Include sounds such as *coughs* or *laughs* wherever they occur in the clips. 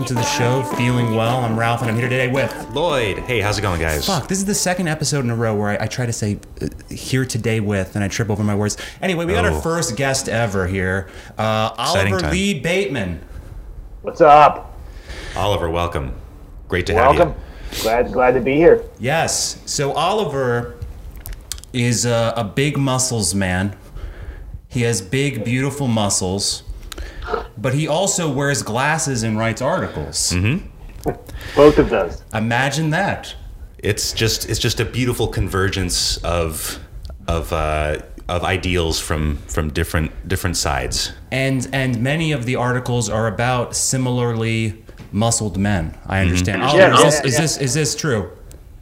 welcome to the show. Feeling well. I'm Ralph, and I'm here today with. Lloyd. Hey, how's it going, guys? Fuck, this is the second episode in a row where I, I try to say uh, here today with, and I trip over my words. Anyway, we got Oh. our first guest ever here, uh, Exciting Oliver time. Lee Bateman. What's up? Oliver, welcome. Great to have you. Welcome. Glad glad to be here. Yes. So Oliver is a, a big muscles man. He has big, beautiful muscles, but he also wears glasses and writes articles. Mm-hmm. Both of those. Imagine that. It's just it's just a beautiful convergence of of uh, of ideals from from different different sides. and and many of the articles are about similarly muscled men. I understand. Oliver, Yeah, is, this, yeah, is yeah. this is this true?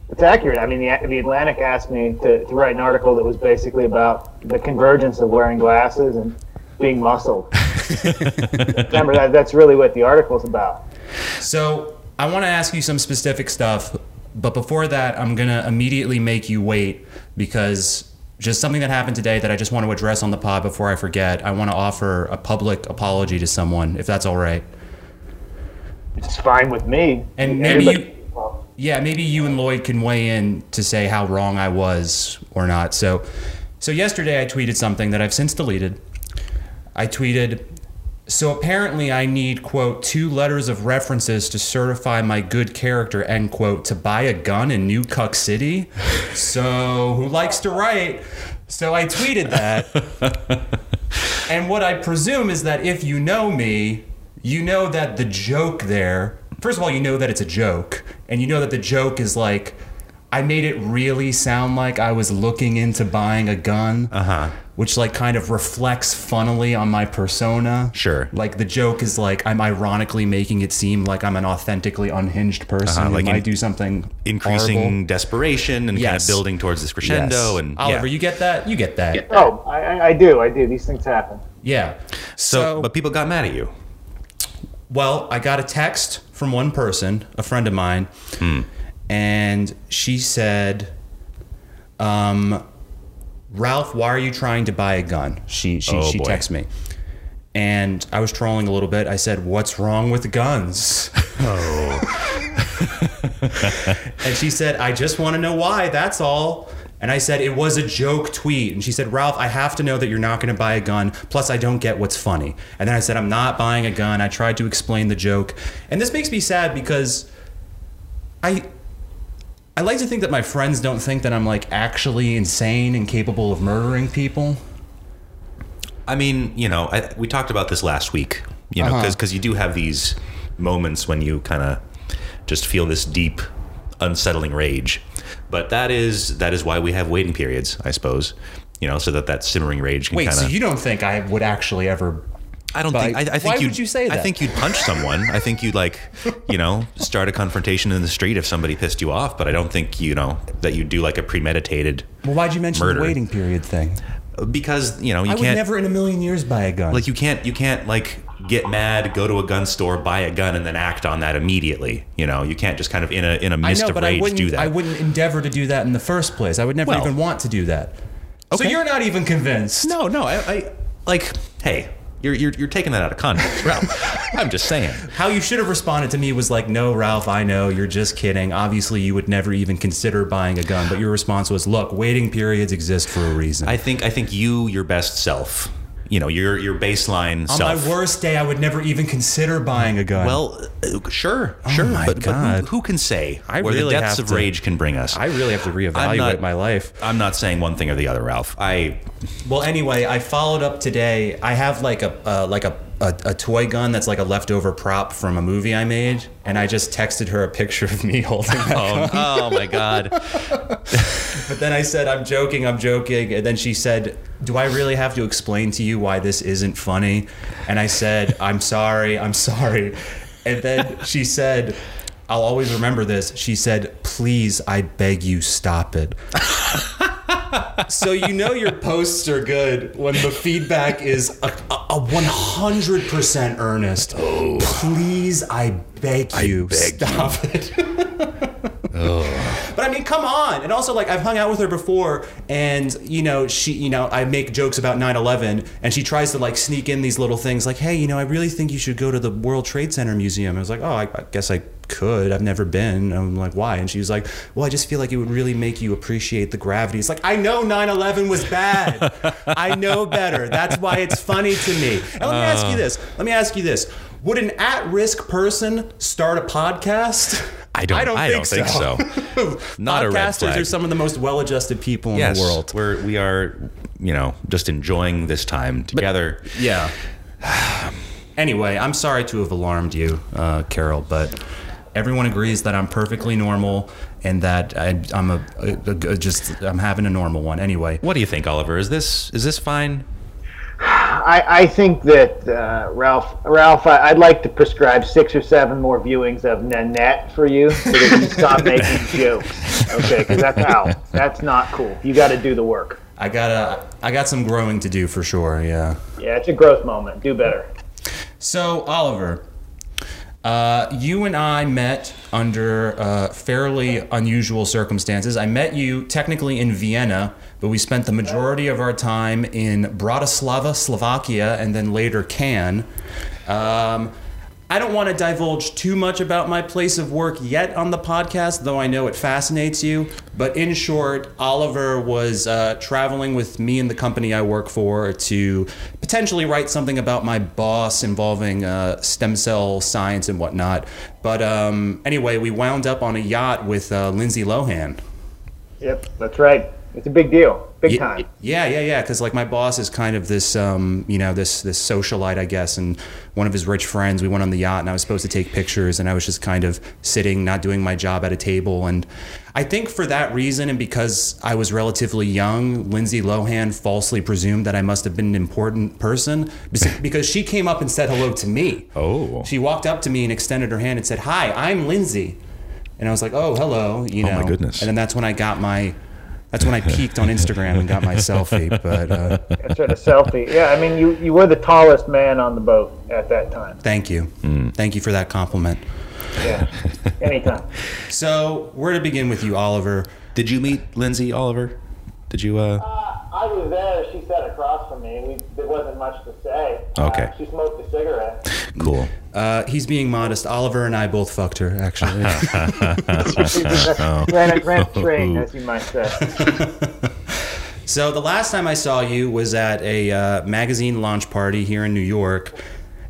It's accurate. I mean, the, the Atlantic asked me to, to write an article that was basically about the convergence of wearing glasses and being muscled. *laughs* *laughs* Remember that that's really what the article's about. So I want to ask you some specific stuff, but before that, I'm gonna immediately make you wait because just something that happened today that I just want to address on the pod before I forget. I want to offer a public apology to someone, if that's all right. It's fine with me. And maybe Everybody- Yeah, maybe you and Lloyd can weigh in to say how wrong I was or not. So, so yesterday I tweeted something that I've since deleted. I tweeted, so apparently I need quote two letters of references to certify my good character end quote to buy a gun in New Cuck City. So who likes to write? So I tweeted that. *laughs* And what I presume is that if you know me, you know that the joke there, first of all, you know that it's a joke. And you know that the joke is like, I made it really sound like I was looking into buying a gun. Uh-huh. Which like kind of reflects funnily on my persona. Sure. Like the joke is like I'm ironically making it seem like I'm an authentically unhinged person Uh-huh, who like might in- do something Increasing horrible. desperation and kind Yes. of building towards this crescendo Yes. and Oliver, yeah. you get that? You get that. Oh, I, I- I do. I do. These things happen. Yeah. so, but people got mad at you. Well, I got a text from one person, a friend of mine, Hmm. And she said, um, "Ralph, why are you trying to buy a gun?" She she Oh, she texted me, and I was trolling a little bit. I said, "What's wrong with guns?" Oh. *laughs* and she said, "I just want to know why. That's all." And I said, "It was a joke tweet." And she said, "Ralph, I have to know that you're not going to buy a gun. Plus, I don't get what's funny." And then I said, "I'm not buying a gun." I tried to explain the joke, and this makes me sad because I. I like to think that my friends don't think that I'm like actually insane and capable of murdering people. I mean, you know, I, we talked about this last week, you know, Uh-huh. because you do have these moments when you kind of just feel this deep, unsettling rage. But that is that is why we have waiting periods, I suppose. You know, so that that simmering rage can Wait, kind so you don't think I would actually ever? I don't think. I, I think why you'd, you say that? I think you'd punch someone. I think you'd like, you know, start a confrontation in the street if somebody pissed you off. But I don't think you know that you'd do like a premeditated Well, why'd you mention Murder. the waiting period thing? because you know you I can't never in a million years buy a gun. like you can't you can't like get mad, go to a gun store, buy a gun, and then act on that immediately. You know, you can't just kind of in a in a mist know, of rage do that. I wouldn't endeavor to do that in the first place. I would never Well- even want to do that. So you're not even convinced. No, no, I, I like. Hey, you're you're you're taking that out of context, *laughs* Ralph. I'm just saying. How you should have responded to me was like, "No, Ralph, I know you're just kidding. Obviously, you would never even consider buying a gun." But your response was, "Look, waiting periods exist for a reason." I think I think you your best self. You know, your your baseline On self. my worst day, I would never even consider buying a gun. Well, uh, sure, sure, my but, but who can say I where really the depths of to- rage can bring us? I really have to reevaluate not- my life. I'm not saying one thing or the other, Ralph. I Well, anyway, I followed up today. I have like a uh, like a, a a toy gun that's like a leftover prop from a movie I made, and I just texted her a picture of me *laughs* holding that oh, gun. oh, oh my god. But then I said, "I'm joking, I'm joking," and then she said, "Do I really have to explain to you why this isn't funny?" And I said, "I'm sorry, I'm sorry." And then she said. I'll always remember this. She said, "Please, I beg you, stop it." *laughs* so you know your posts are good when the feedback is a, a, 100% earnest. Oh. Please, I beg you, beg stop it. oh. But I mean, come on. And also, like, I've hung out with her before, and you know, she, you know, I make jokes about 9/11, and she tries to like sneak in these little things, like, hey, you know, I really think you should go to the World Trade Center Museum. I was like, oh, I, I guess I could. I've never been. I'm like, why? And she was like, well, I just feel like it would really make you appreciate the gravity. It's like, I know 9/11 was bad. *laughs* I know better. That's why it's funny to me. And let me ask you this. Let me ask you this. Would an at-risk person start a podcast? I don't- I don't think so. *laughs* Not a red Podcasters are some of the most well-adjusted people in yes, the world. we're we are you know just enjoying this time together. Yeah. *sighs* anyway, I'm sorry to have alarmed you, uh, Carol, but everyone agrees that I'm perfectly normal and that I, I'm a, a- a- just I'm having a normal one. Anyway, what do you think, Oliver? Is this is this fine? I, I think that uh, Ralph, Ralph, I, I'd like to prescribe six or seven more viewings of Nanette for you so that you stop *laughs* making jokes. Okay, because that's out. That's not cool. You got to do the work. I got to I got some growing to do for sure. Yeah. Yeah, it's a growth moment. Do better. So, Oliver, uh, you and I met under uh, fairly unusual circumstances. I met you technically in Vienna, but we spent the majority of our time in Bratislava, Slovakia, and then later Cannes. Um, I don't want to divulge too much about my place of work yet on the podcast, though I know it fascinates you. But in short, Oliver was uh, traveling with me and the company I work for to potentially write something about my boss involving uh, stem cell science and whatnot. But um, anyway, we wound up on a yacht with uh, Lindsay Lohan. Yep, that's right. It's a big deal. Big Ye- time. Yeah, yeah, yeah. Because like my boss is kind of this, um, you know, this this socialite, I guess, and one of his rich friends. We went on the yacht, and I was supposed to take pictures, and I was just kind of sitting, not doing my job at a table. And I think for that reason, and because I was relatively young, Lindsay Lohan falsely presumed that I must have been an important person *laughs* because she came up and said hello to me. Oh. She walked up to me and extended her hand and said, "Hi, I'm Lindsay," and I was like, "Oh, hello," you know. Oh, know. my goodness. And then that's when I got my. That's when I peaked on Instagram and got my selfie. But uh, That's right, a selfie. Yeah, I mean, you, you were the tallest man on the boat at that time. thank you, thank you for that compliment. Yeah, anytime. *laughs* So, where to begin with you, Oliver? Did you meet Lindsay, Oliver? Did you? uh I was there. She sat across from me. We, there wasn't much to say. Okay. Uh, she smoked a cigarette. Cool. Uh, he's being modest. Oliver and I both fucked her, actually. *laughs* *laughs* ran, a, ran a train, as you might say. *laughs* so the last time I saw you was at a uh, magazine launch party here in New York.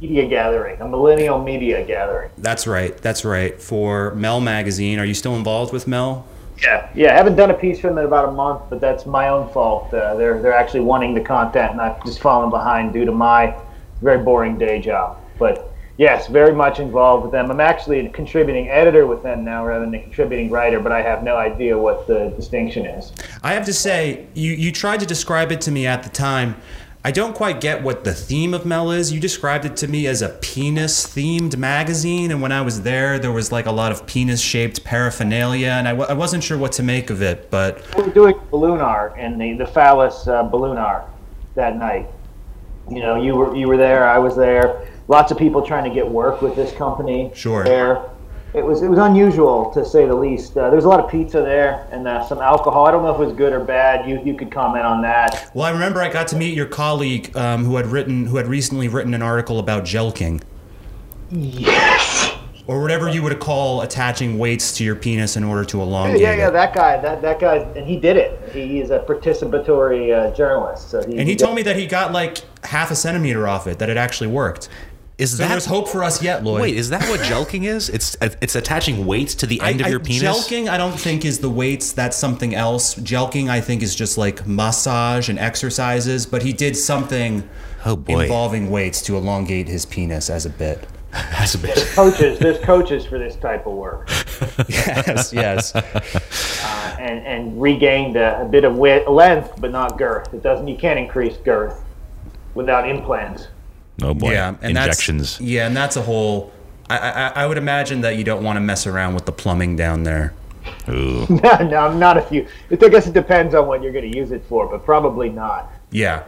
Media gathering, a millennial media gathering. That's right. That's right. For Mel Magazine. Are you still involved with Mel? Yeah, yeah. I haven't done a piece for them in about a month, but that's my own fault. Uh, they're they're actually wanting the content, and I've just fallen behind due to my very boring day job. But yes, very much involved with them. I'm actually a contributing editor with them now, rather than a contributing writer. But I have no idea what the distinction is. I have to say, you, you tried to describe it to me at the time. I don't quite get what the theme of Mel is. You described it to me as a penis themed magazine, and when I was there, there was like a lot of penis shaped paraphernalia, and I w- I wasn't sure what to make of it, but We were doing balloon art and the the phallus uh, balloon art that night. You know, you were you were there. I was there. Lots of people trying to get work with this company. Sure. There, it was it was unusual to say the least. Uh, there was a lot of pizza there and uh, some alcohol. I don't know if it was good or bad. You you could comment on that. well, I remember I got to meet your colleague um, who had written, who had recently written an article about jelqing, Yes. or whatever you would call attaching weights to your penis in order to elongate Yeah, yeah, it. that guy, that that guy, and he did it. He is a participatory uh, journalist. So he, And he told me that he got like half a centimeter off it, that it actually worked. Is So that there's hope for us yet, Lloyd. Wait, is that what jelqing is? It's it's attaching weights to the end I- of your I- penis. Jelqing, I don't think is the weights. That's something else. Jelqing, I think, is just like massage and exercises. But he did something Oh, boy. involving weights to elongate his penis as a bit. *laughs* That's a bit. coaches. There's coaches for this type of work. *laughs* yes, yes. Uh, and, and regained a, a bit of width, length, but not girth. It doesn't. You can't increase girth without implants. Oh boy. yeah, and Injections. That's, yeah, and that's a whole. I, I, I would imagine that you don't want to mess around with the plumbing down there. Ooh. *laughs* no, no, not if you. I guess it depends on what you're going to use it for, but probably not. Yeah,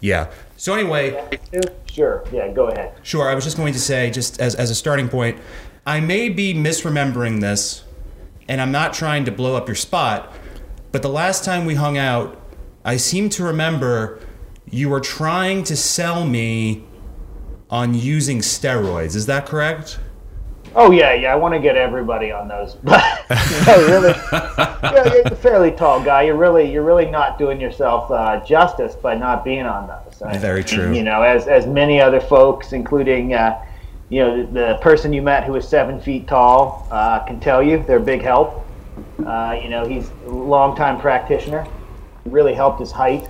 yeah. So anyway, Sure. Yeah. Go ahead. Sure, I was just going to say, just as, as a starting point, I may be misremembering this, and I'm not trying to blow up your spot, but the last time we hung out, I seem to remember you were trying to sell me on using steroids. Is that correct? Oh yeah, yeah. I want to get everybody on those, *laughs* but you know, really, *laughs* yeah, you're a fairly tall guy. You're really, you're really not doing yourself uh, justice by not being on those. I- Very true. You know, as as many other folks, including uh, you know the, the person you met who was seven feet tall, uh, can tell you they're a big help. Uh, you know, he's a longtime practitioner. Really helped his height.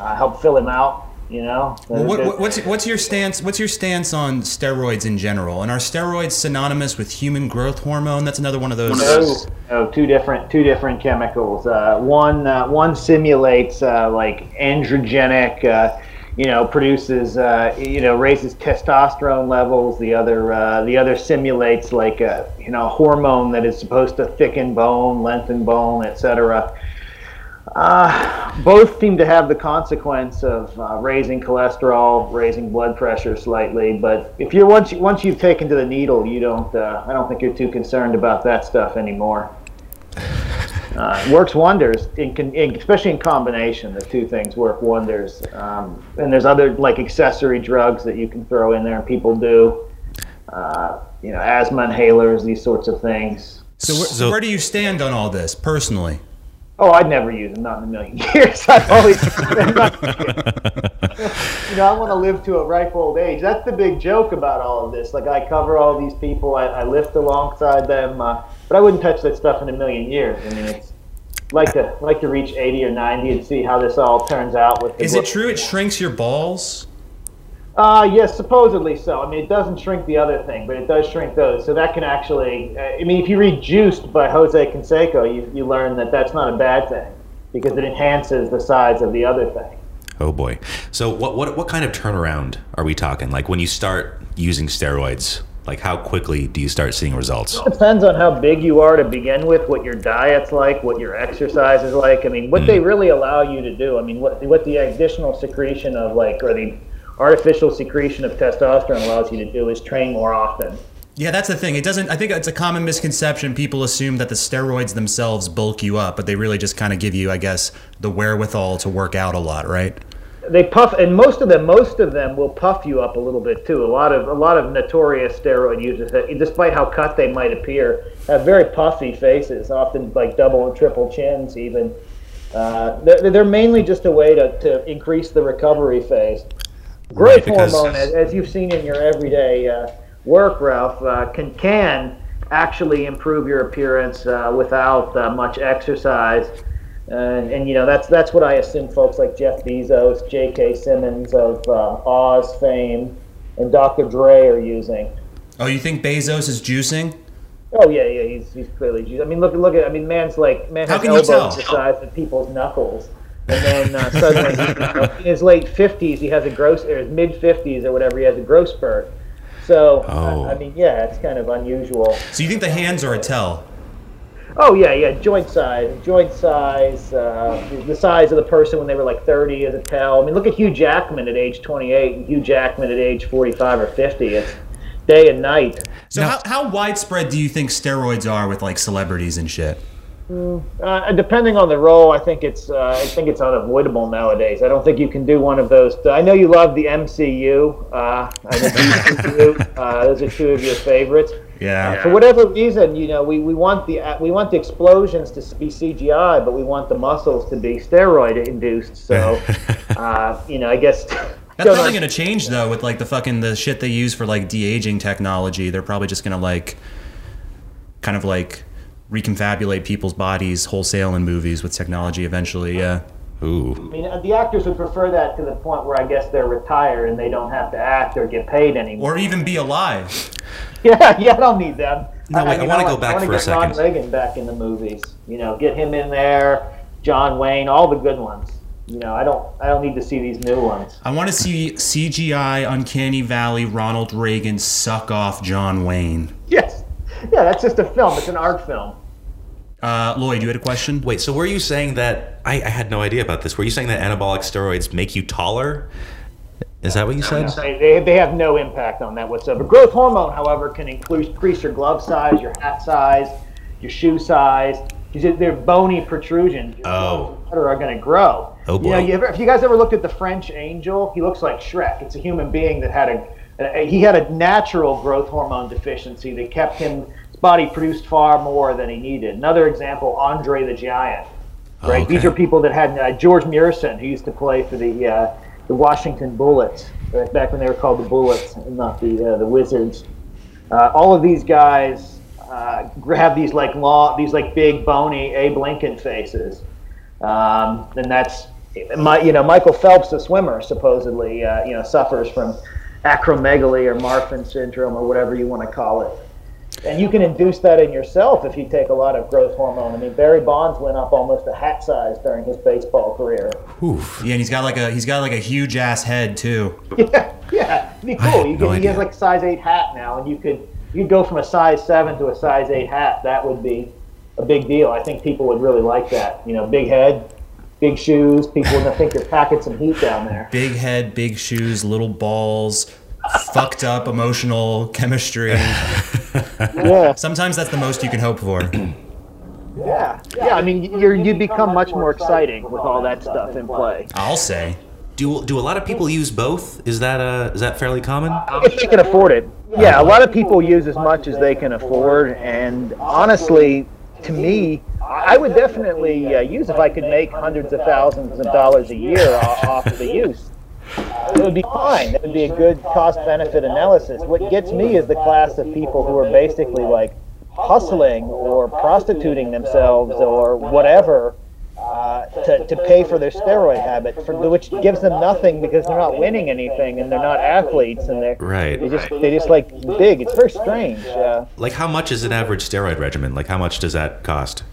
Uh, helped fill him out. You know. Well, what, what, what's what's your stance? What's your stance on steroids in general? And are steroids synonymous with human growth hormone? That's another one of those. No, no, two different two different chemicals. Uh, one uh, one simulates uh, like androgenic, uh, you know, produces uh, you know raises testosterone levels. The other uh, the other simulates like a you know hormone that is supposed to thicken bone, lengthen bone, etc. Uh, both seem to have the consequence of uh, raising cholesterol, raising blood pressure slightly. But if you're once you, once you've taken to the needle, you don't. Uh, I don't think you're too concerned about that stuff anymore. Uh, it works wonders, in, in, especially in combination. The two things work wonders. Um, and there's other like accessory drugs that you can throw in there, and people do. Uh, you know, asthma inhalers, these sorts of things. So, where, So- where do you stand on all this personally? Oh, I'd never use them, not in a million *laughs* years. I've always, *laughs* you know, I want to live to a ripe old age. That's the big joke about all of this. Like, I cover all these people, I, I lift alongside them, uh, but I wouldn't touch that stuff in a million years. I mean, it's like to like to reach 80 or 90 and see how this all turns out. With the Is it true it shrinks your balls? Uh, yes, supposedly so. I mean, it doesn't shrink the other thing, but it does shrink those. So that can actually, uh, I mean, if you read Juiced by Jose Canseco, you, you learn that that's not a bad thing because it enhances the size of the other thing. Oh boy. So what what what kind of turnaround are we talking? Like when you start using steroids, like how quickly do you start seeing results? It Depends on how big you are to begin with, what your diet's like, what your exercise is like. I mean, what they really allow you to do. I mean, what what the additional secretion of like, or the artificial secretion of testosterone allows you to do is train more often. Yeah, that's the thing. It doesn't. I think it's a common misconception. People assume that the steroids themselves bulk you up, but they really just kind of give you, I guess, the wherewithal to work out a lot, right? They puff, and most of them, most of them will puff you up a little bit too. A lot of a lot of notorious steroid users, that, despite how cut they might appear, have very puffy faces, often like double and triple chins, even. Uh, they're, they're mainly just a way to, to increase the recovery phase. Growth Right, hormone, as, as you've seen in your everyday uh, work, Ralph, uh, can can actually improve your appearance uh, without uh, much exercise. And, and you know that's that's what I assume folks like Jeff Bezos, J.K. Simmons of uh, Oz fame, and Dr. Dre are using. Oh, you think Bezos is juicing? Oh yeah, yeah, he's, he's clearly. Jews. I mean, look look at. I mean, man's like man How has can you elbows tell? the size of people's knuckles, and then uh, suddenly you *laughs* in his late fifties he has a gross, or his mid fifties or whatever, he has a growth spurt. So Oh. I, I mean, yeah, it's kind of unusual. So you think the hands are a tell? Oh yeah, yeah, joint size, joint size, uh, the size of the person when they were like 30 is a tell. I mean, look at Hugh Jackman at age 28 and Hugh Jackman at age 45 or 50. It's day and night. So No. how, how widespread do you think steroids are with like celebrities and shit? Uh, depending on the role, I think it's uh, I think it's unavoidable nowadays. I don't think you can do one of those. I know you love the MCU. Uh, I know DCU. *laughs* Uh, those are two of your favorites. Yeah. For whatever reason, you know, we, we want the uh, we want the explosions to be CGI, but we want the muscles to be steroid induced. So, *laughs* uh, you know, I guess *laughs* That's probably gonna change though with like the fucking the shit they use for like de aging technology. They're probably just gonna like kind of like reconfabulate people's bodies wholesale in movies with technology eventually. Yeah. Ooh. I mean, uh, the actors would prefer that to the point where I guess they're retired and they don't have to act or get paid anymore. Or even be alive. *laughs* Yeah, yeah, I don't need them. No, wait, I mean, wanna go want- back I wanna for a get Ron second. Reagan back in the movies. You know, get him in there. John Wayne, all the good ones. You know, I don't, I don't need to see these new ones. I want to see CGI Uncanny Valley Ronald Reagan suck off John Wayne. Yes, yeah, that's just a film. It's an art film. Uh, Lloyd, you had a question? Wait, so were you saying that I, I had no idea about this? Were you saying that anabolic steroids make you taller? Is that what you said? They, they, they have no impact on that whatsoever. Growth hormone, however, can increase, increase your glove size, your hat size. your shoe size. These- They're bony protrusions. Oh. That are going to grow. Oh, You know, boy. you ever, if you guys ever looked at the French angel, he looks like Shrek. It's a human being that had a, a he had a natural growth hormone deficiency that kept him his body produced far more than he needed. Another example, Andre the Giant. Right, these okay. are people that had uh, George Muresan, who used to play for the uh, the Washington Bullets, right back when they were called the Bullets and not the uh, the Wizards. Uh, all of these guys uh, have these like long, these like big bony Abe Lincoln faces, um, and that's my you know Michael Phelps, the swimmer, supposedly uh, you know suffers from acromegaly or Marfan syndrome or whatever you want to call it. And you can induce that in yourself if you take a lot of growth hormone. I mean, Barry Bonds went up almost a hat size during his baseball career. Oof. Yeah, and he's got like a he's got like a huge ass head too. *laughs* Yeah, yeah, it'd be cool. had You no could, he idea. has like a size eight hat now, and you could you could go from a size seven to a size eight hat. That would be a big deal. I think people would really like that. You know, big head, big shoes. People would think you're packing some heat down there. Big head, big shoes, little balls, fucked up emotional chemistry. *laughs* Yeah, Sometimes that's the most you can hope for. *clears throat* yeah, yeah. I mean, you're you'd become much more exciting with all that stuff in play. I'll say. Do do a lot of people use both? Is that uh is that fairly common? if they can afford it. Yeah, a lot of people use as much as they can afford, and honestly, to me, I would definitely uh, use if I could make hundreds of thousands of dollars a year off of the use. It would be fine. It would be a good cost-benefit analysis. What gets me is the class of people who are basically like hustling or prostituting themselves or whatever uh, to, to pay for their steroid habit, for, which gives them nothing because they're not winning anything and they're not athletes and they're Right. they just they just like big. It's very strange. Uh, Like how much is an average steroid regimen? Like how much does that cost?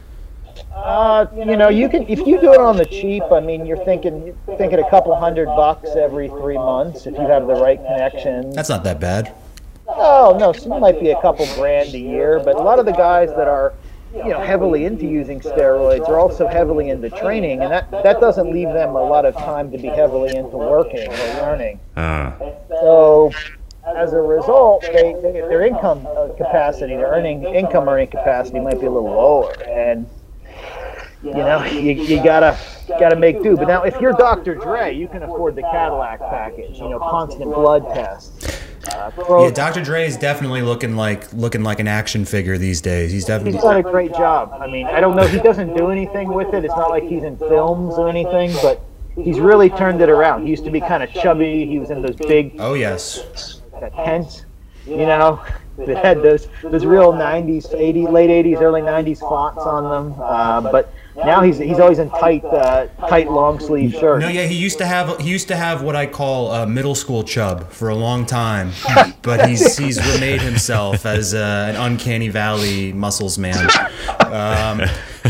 Uh, you know, you can if you do it on the cheap. I mean, you're thinking thinking a couple hundred bucks every three months if you have the right connection. That's not that bad. Oh no, some might be a couple grand a year, but a lot of the guys that are, you know, heavily into using steroids are also heavily into training, and that that doesn't leave them a lot of time to be heavily into working or learning. Uh, So, as a result, they, they, their income uh, capacity, their earning income earning capacity might be a little lower, and you know, you, you gotta gotta make do. But now, if you're Dr. Dre, you can afford the Cadillac package. You know, constant blood tests. Uh, Yeah, Dr. Dre is definitely looking like looking like an action figure these days. He's definitely He's definitely done a great job. I mean, I don't know. He doesn't do anything with it. It's not like he's in films or anything, but he's really turned it around. He used to be kind of chubby. He was in those big Oh yes. uh, tents, you know, *laughs* that had those those real '90s, '80s, late '80s, early '90s fonts on them. Uh, but now he's he's always in tight, uh, tight long sleeve shirts. No, yeah, he used to have he used to have what I call uh, middle school chub for a long time, but he's *laughs* he's remade himself as uh, an uncanny valley muscles man. Um,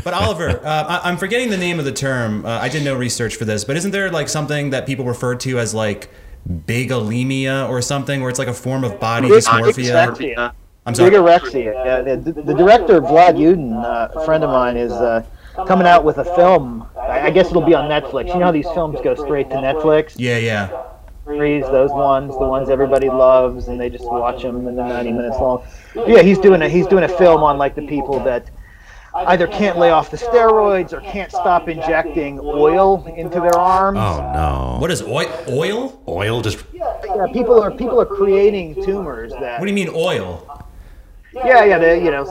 but Oliver, uh, I, I'm forgetting the name of the term. Uh, I did no research for this, but isn't there like something that people refer to as like bigalemia or something, where it's like a form of body dysmorphia? I'm sorry. Bigorexia. Yeah, the, the director Vlad Yudin, uh, a friend of mine, is uh, coming out with a film. I I guess it'll be on Netflix. You know how these films go straight to Netflix? Yeah, yeah. Series, those ones, the ones everybody loves, and they just watch them, and they're 90 minutes long. Yeah, he's doing a he's doing a film on like the people that either can't lay off the steroids or can't stop injecting oil into their arms. oh no. What is oil? Oil? oil just Yeah, people are people are creating tumors that. What do you mean oil? Yeah, yeah, the, you know,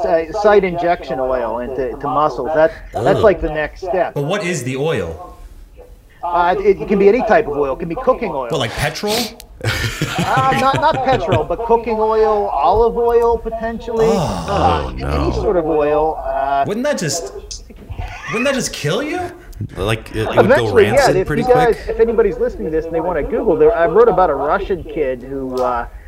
site injection oil into to muscles. That that's like the next step. But what is the oil? Uh, it, it can be any type of oil. It can be cooking oil. But like petrol? Uh, not not petrol, but cooking oil, olive oil potentially. uh, no. Any sort of oil. Uh, Wouldn't that just wouldn't that just kill you? like it, it would go Eventually, yeah. rancid If pretty you guys, quick. if anybody's listening to this and they want to Google, there, I wrote about a Russian kid who.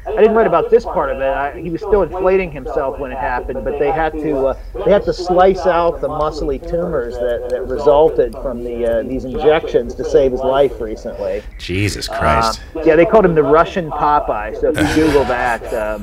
Uh, I didn't write about this part of it. I, he was still inflating himself when it happened, but they had to uh, they had to slice out the muscly tumors that, that resulted from the uh, these injections to save his life recently. Jesus Uh, Christ. yeah, they called him the Russian Popeye. So if you Google that, um,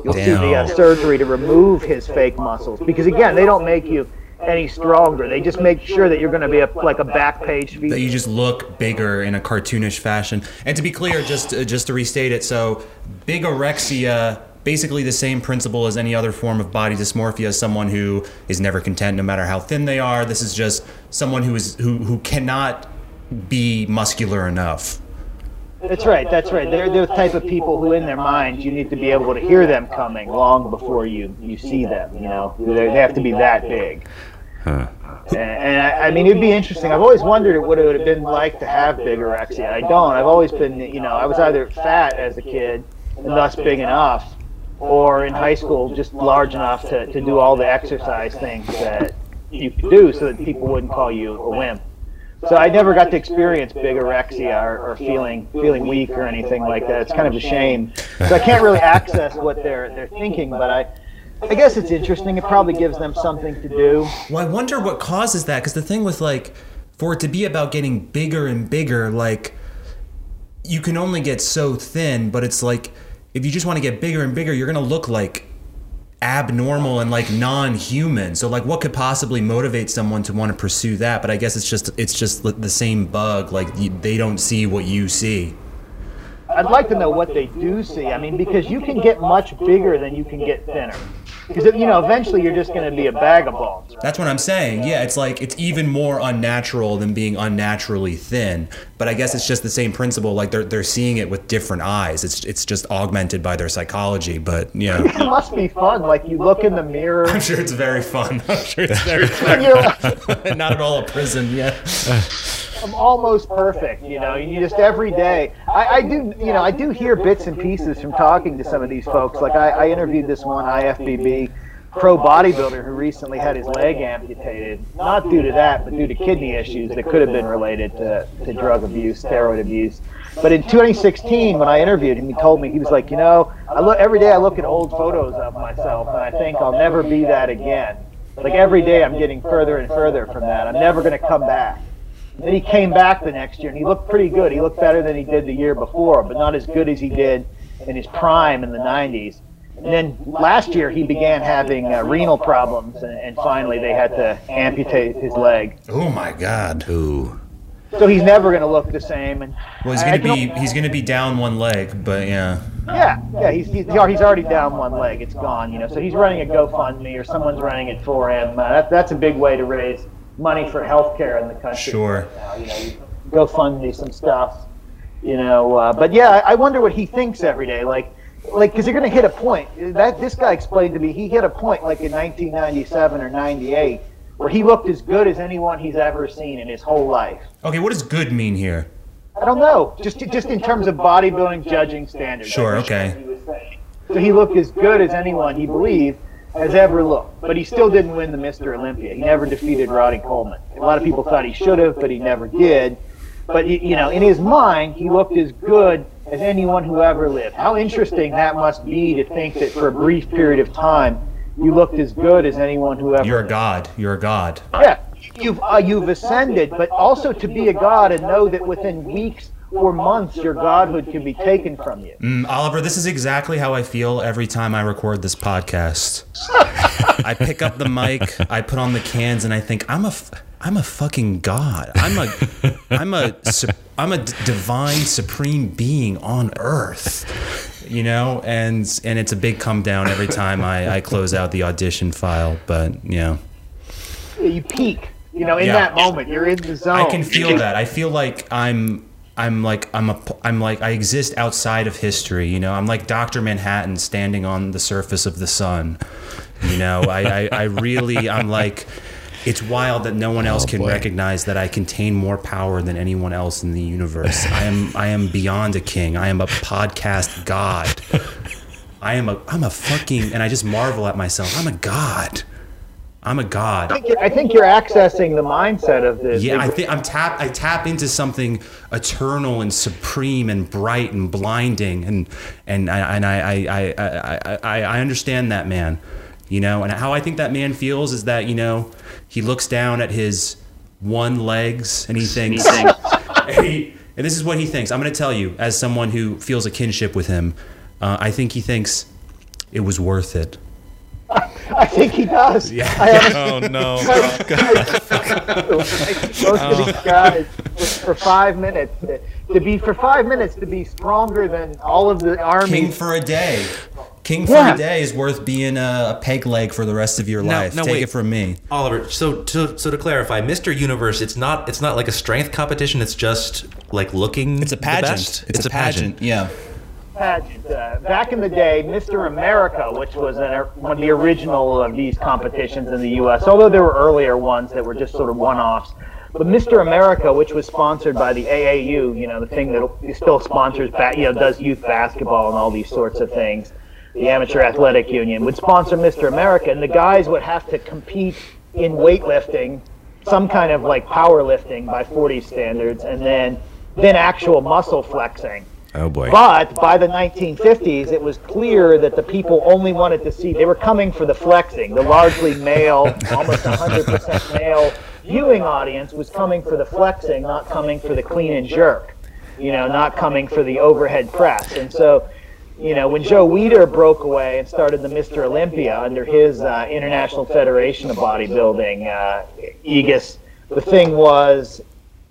*laughs* you'll see the uh, surgery to remove his fake muscles. Because again, they don't make you any stronger. They just make sure that you're going to be a, like a back page that feature. you just look bigger in a cartoonish fashion. And to be clear, just uh, just to restate it, so bigorexia basically the same principle as any other form of body dysmorphia. Someone who is never content, no matter how thin they are. This is just someone who is who who cannot be muscular enough. That's right. That's right. They're, they're the type of people who, in their minds, you need to be able to hear them coming long before you, you see them. You know, they have to be that big. And, and I, I mean, it'd be interesting. I've always wondered what it would have been like to have bigorexia. I don't. I've always been, you know, I was either fat as a kid and thus big enough, or in high school just large enough to, to do all the exercise things that you could do so that people wouldn't call you a wimp. So I never got to experience bigorexia or, or feeling feeling weak or anything like that. It's kind of a shame. So I can't really access what they're they're thinking, but I I guess it's interesting. It probably gives them something to do. Well, I wonder what causes that because the thing with like for it to be about getting bigger and bigger, like you can only get so thin, but it's like if you just want to get bigger and bigger, you're gonna look like abnormal and like non-human. So like what could possibly motivate someone to want to pursue that? But I guess it's just it's just the same bug like they don't see what you see. I'd like to know what they do see. I mean, because you can get much bigger than you can get thinner. Because you know, eventually you're just going to be a bag of bones. right? That's what I'm saying. Yeah, it's like it's even more unnatural than being unnaturally thin. But I guess it's just the same principle. Like they're they're seeing it with different eyes. It's it's just augmented by their psychology. But yeah, *laughs* It must be fun. Like you look in the mirror. *laughs* I'm sure it's very fun. I'm sure it's very *laughs* and not at all a prison. Yeah. I'm almost perfect, you know. You just every day. I, I do, you know, I do hear bits and pieces from talking to some of these folks. Like I, I interviewed this one IFBB pro bodybuilder who recently had his leg amputated, not due to that, but due to kidney issues that could have been related to, to drug abuse, steroid abuse. But in 2016, when I interviewed him, he told me he was like, you know, I look every day. I look at old photos of myself, and I think I'll never be that again. Like every day, I'm getting further and further from that. I'm never going to come back. Then he came back the next year and he looked pretty good. He looked better than he did the year before, but not as good as he did in his prime in the 90s. And then last year he began having uh, renal problems, and, and finally they had to amputate his leg. Oh my God. Ooh. So he's never going to look the same. And Well, he's I- I gonna be he's gonna be down one leg, but yeah. Yeah, yeah, he's, he's he's already down one leg. It's gone, you know. So he's running a GoFundMe or someone's running it for him. Uh, that, that's a big way to raise money for healthcare in the country. Sure. You know, you GoFundMe some stuff, you know. Uh, but yeah, I, I wonder what he thinks every day. Like, like because you're going to hit a point. That this guy explained to me. He hit a point like in 1997 or 98 where he looked as good as anyone he's ever seen in his whole life. Okay, what does good mean here? I don't know. Just just in terms of bodybuilding judging standards. Sure, okay. he. So he looked as good as anyone he believed has ever looked, but he still didn't win the Mr. Olympia. He never defeated Ronnie Coleman. A lot of people thought he should have, but he never did. But you know, in his mind, he looked as good as anyone who ever lived. How interesting that must be to think that for a brief period of time, you looked as good as anyone who ever. You're a god. You're a god. Yeah, you've uh, you've ascended, but also to be a god and know that within weeks or months your godhood can be taken from you. Mm, Oliver, this is exactly how I feel every time I record this podcast. I pick up the mic, I put on the cans, and I think I'm a, f- I'm a fucking god. I'm a, I'm a, I'm a d- divine supreme being on Earth. You know, and and it's a big come down every time I, I close out the audition file. But you know, You peak, you know, in Yeah. that moment. You're in the zone. I can feel that. I feel like I'm I'm like I'm a I'm like I exist outside of history, you know. I'm like Dr. Manhattan standing on the surface of the sun. You know, I I, I really I'm like it's wild that no one else Oh, can boy. recognize that I contain more power than anyone else in the universe. I am I am beyond a king. I am a podcast god. I am a I'm a fucking and I just marvel at myself. I'm a god. I'm a god. I think you're- I think you're accessing the mindset of this. Yeah, I think I'm tap. I tap into something eternal and supreme and bright and blinding, and and I and I I I I, I, I understand that man, you know, and how I think that man feels is that you know he looks down at his one legs and he thinks, *laughs* and, he, and this is what he thinks. I'm going to tell you, as someone who feels a kinship with him, uh, I think he thinks it was worth it. I think he does. Yeah. I honestly *laughs* Oh no. *laughs* most of these oh. guys for, for five minutes to, to be for five minutes to be stronger than all of the army. King for a day. King for Yeah. a day is worth being a, a peg leg for the rest of your Now- life. now Take wait. it from me. Oliver, so to so to clarify, Mr. Universe, it's not it's not like a strength competition. It's just like looking. It's a the pageant. best? It's, a pageant. Yeah. Pageant. Uh, back in the day, Mr. America, which was an, one of the original of these competitions in the U.S., although there were earlier ones that were just sort of one-offs. But Mr. America, which was sponsored by the AAU, you know, the thing that still sponsors, you know, does youth basketball and all these sorts of things, the Amateur Athletic Union would sponsor Mr. America, and the guys would have to compete in weightlifting, some kind of like powerlifting by 40 standards, and then then actual muscle flexing. Oh boy. But by the 1950s, it was clear that the people only wanted to see, they were coming for the flexing. The largely male, *laughs* almost 100% male viewing audience was coming for the flexing, not coming for the clean and jerk, you know, not coming for the overhead press. And so, you know, when Joe Weider broke away and started the Mr. Olympia under his uh, International Federation of Bodybuilding, uh, aegis, the thing was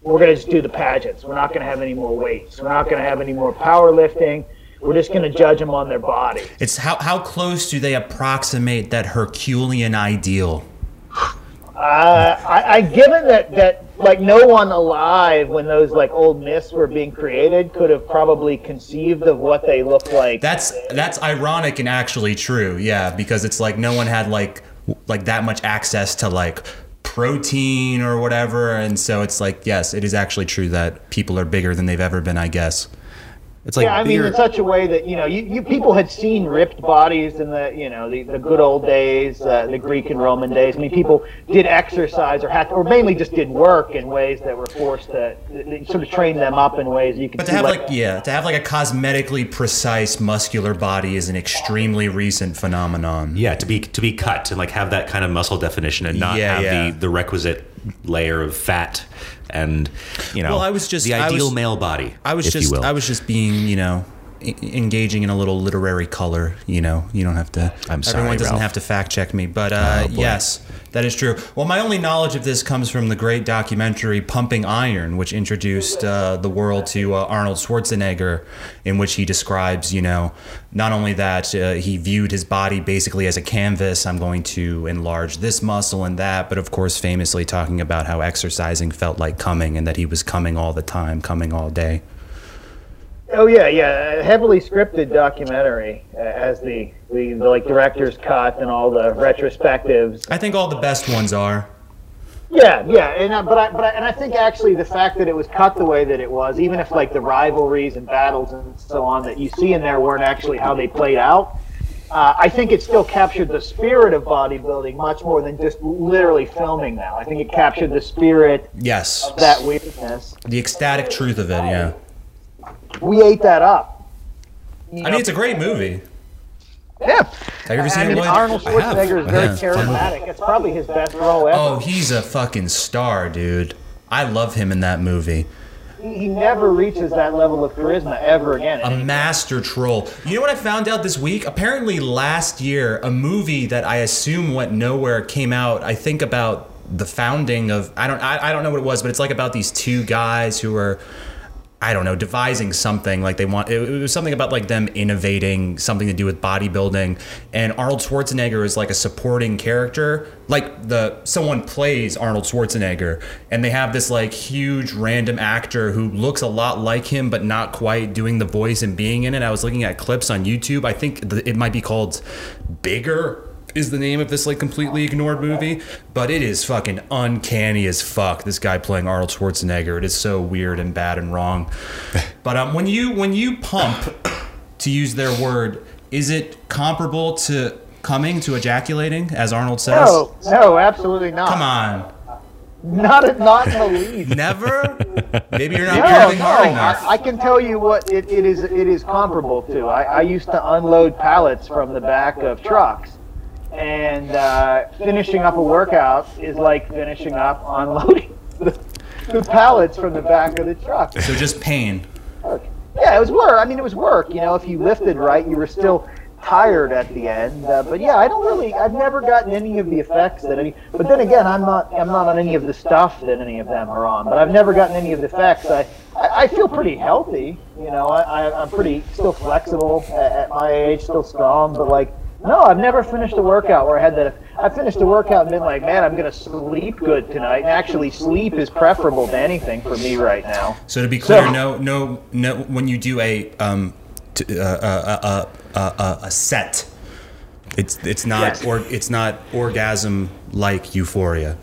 we're going to just do the pageants. We're not going to have any more weights. We're not going to have any more powerlifting. We're just going to judge them on their body. It's how how close do they approximate that Herculean ideal? Uh, I, I given that that like no one alive when those like old myths were being created could have probably conceived of what they look like. That's that's ironic and actually true. Yeah, because it's like no one had like like that much access to like protein or whatever, and so it's like yes, it is actually true that people are bigger than they've ever been. I guess. It's like yeah, I mean, in such a way that you know, you, you people had seen ripped bodies in the you know the, the good old days, uh, the Greek and Roman days. I mean, people did exercise or had, to, or mainly just did work in ways that were forced to, they sort of train them up in ways you could. But to see, have like yeah, to have like a cosmetically precise muscular body is an extremely recent phenomenon. yeah, to be to be cut and like have that kind of muscle definition and not Yeah, have yeah. the the requisite layer of fat and you know Well, I was just- the I ideal was- male body. I was just. I was just being you know engaging in a little literary color. You know, you don't have to. I'm sorry, Everyone doesn't Ralph. have to fact check me, but uh, Oh, yes, that is true. Well, my only knowledge of this comes from the great documentary "Pumping Iron," which introduced uh, the world to uh, Arnold Schwarzenegger, in which he describes, you know, not only that uh, he viewed his body basically as a canvas. I'm going to enlarge this muscle and that, but of course, famously talking about how exercising felt like coming and that he was coming all the time, coming all day. Oh yeah, yeah, a heavily scripted documentary uh, as the, the the like director's cut and all the retrospectives. I think all the best ones are. Yeah, yeah, and uh, but I but I, and I think actually the fact that it was cut the way that it was, even if like the rivalries and battles and so on that you see in there weren't actually how they played out. Uh, I think it still captured the spirit of bodybuilding much more than just literally filming now. I think it captured the spirit Yes. of that weirdness. The ecstatic truth of it, yeah. We ate that up. You I know, mean, it's a great movie. yeah. Have you ever seen I it, mean, Lloyd? Arnold I. Schwarzenegger is very charismatic. It's probably his best role ever. Oh, he's a fucking star, dude. I love him in that movie. he, he never reaches that level of charisma ever again. A master troll. You know what I found out this week? Apparently, last year, a movie that I assume went nowhere came out. I think about the founding of I don't I, I don't know what it was, but it's like about these two guys who are I don't know, devising something like they want. It, was something about like them innovating something to do with bodybuilding. And Arnold Schwarzenegger is like a supporting character. Like the someone plays Arnold Schwarzenegger, and they have this like huge random actor who looks a lot like him, but not quite doing the voice and being in it. I was looking at clips on YouTube. I think it might be called Bigger is the name of this like completely ignored movie, but it is fucking uncanny as fuck. This guy playing Arnold Schwarzenegger, it is so weird and bad and wrong. *laughs* But um, when you when you pump, to use their word, is it comparable to coming to ejaculating, as Arnold says? No, no, absolutely not. Come on, Not, not in the least. never. Maybe you're not No, breathing no. hard enough. I, I can tell you what it, it is. It is comparable to. I, I used to unload pallets from the back of trucks, and uh, finishing up a workout is like finishing up unloading the, the pallets from the back of the truck. so just pain. Yeah, it was work. I mean, it was work. You know, if you lifted right, you were still tired at the end. Uh, but yeah, I don't really. I've never gotten any of the effects that any. But then again, I'm not. I'm not on any of the stuff that any of them are on. But I've never gotten any of the effects. I I, I feel pretty healthy. You know, I, I, I'm pretty still flexible at, at my age, still strong. But like, no, I've never finished a workout where I had that. I finished a workout and been like, man, I'm gonna sleep good tonight. And actually, sleep is preferable to anything for me right now. So to be clear, So- no, no, no. When you do a um, t- uh, uh, uh, uh, uh, a set, it's it's not Yes. or it's not orgasm like euphoria.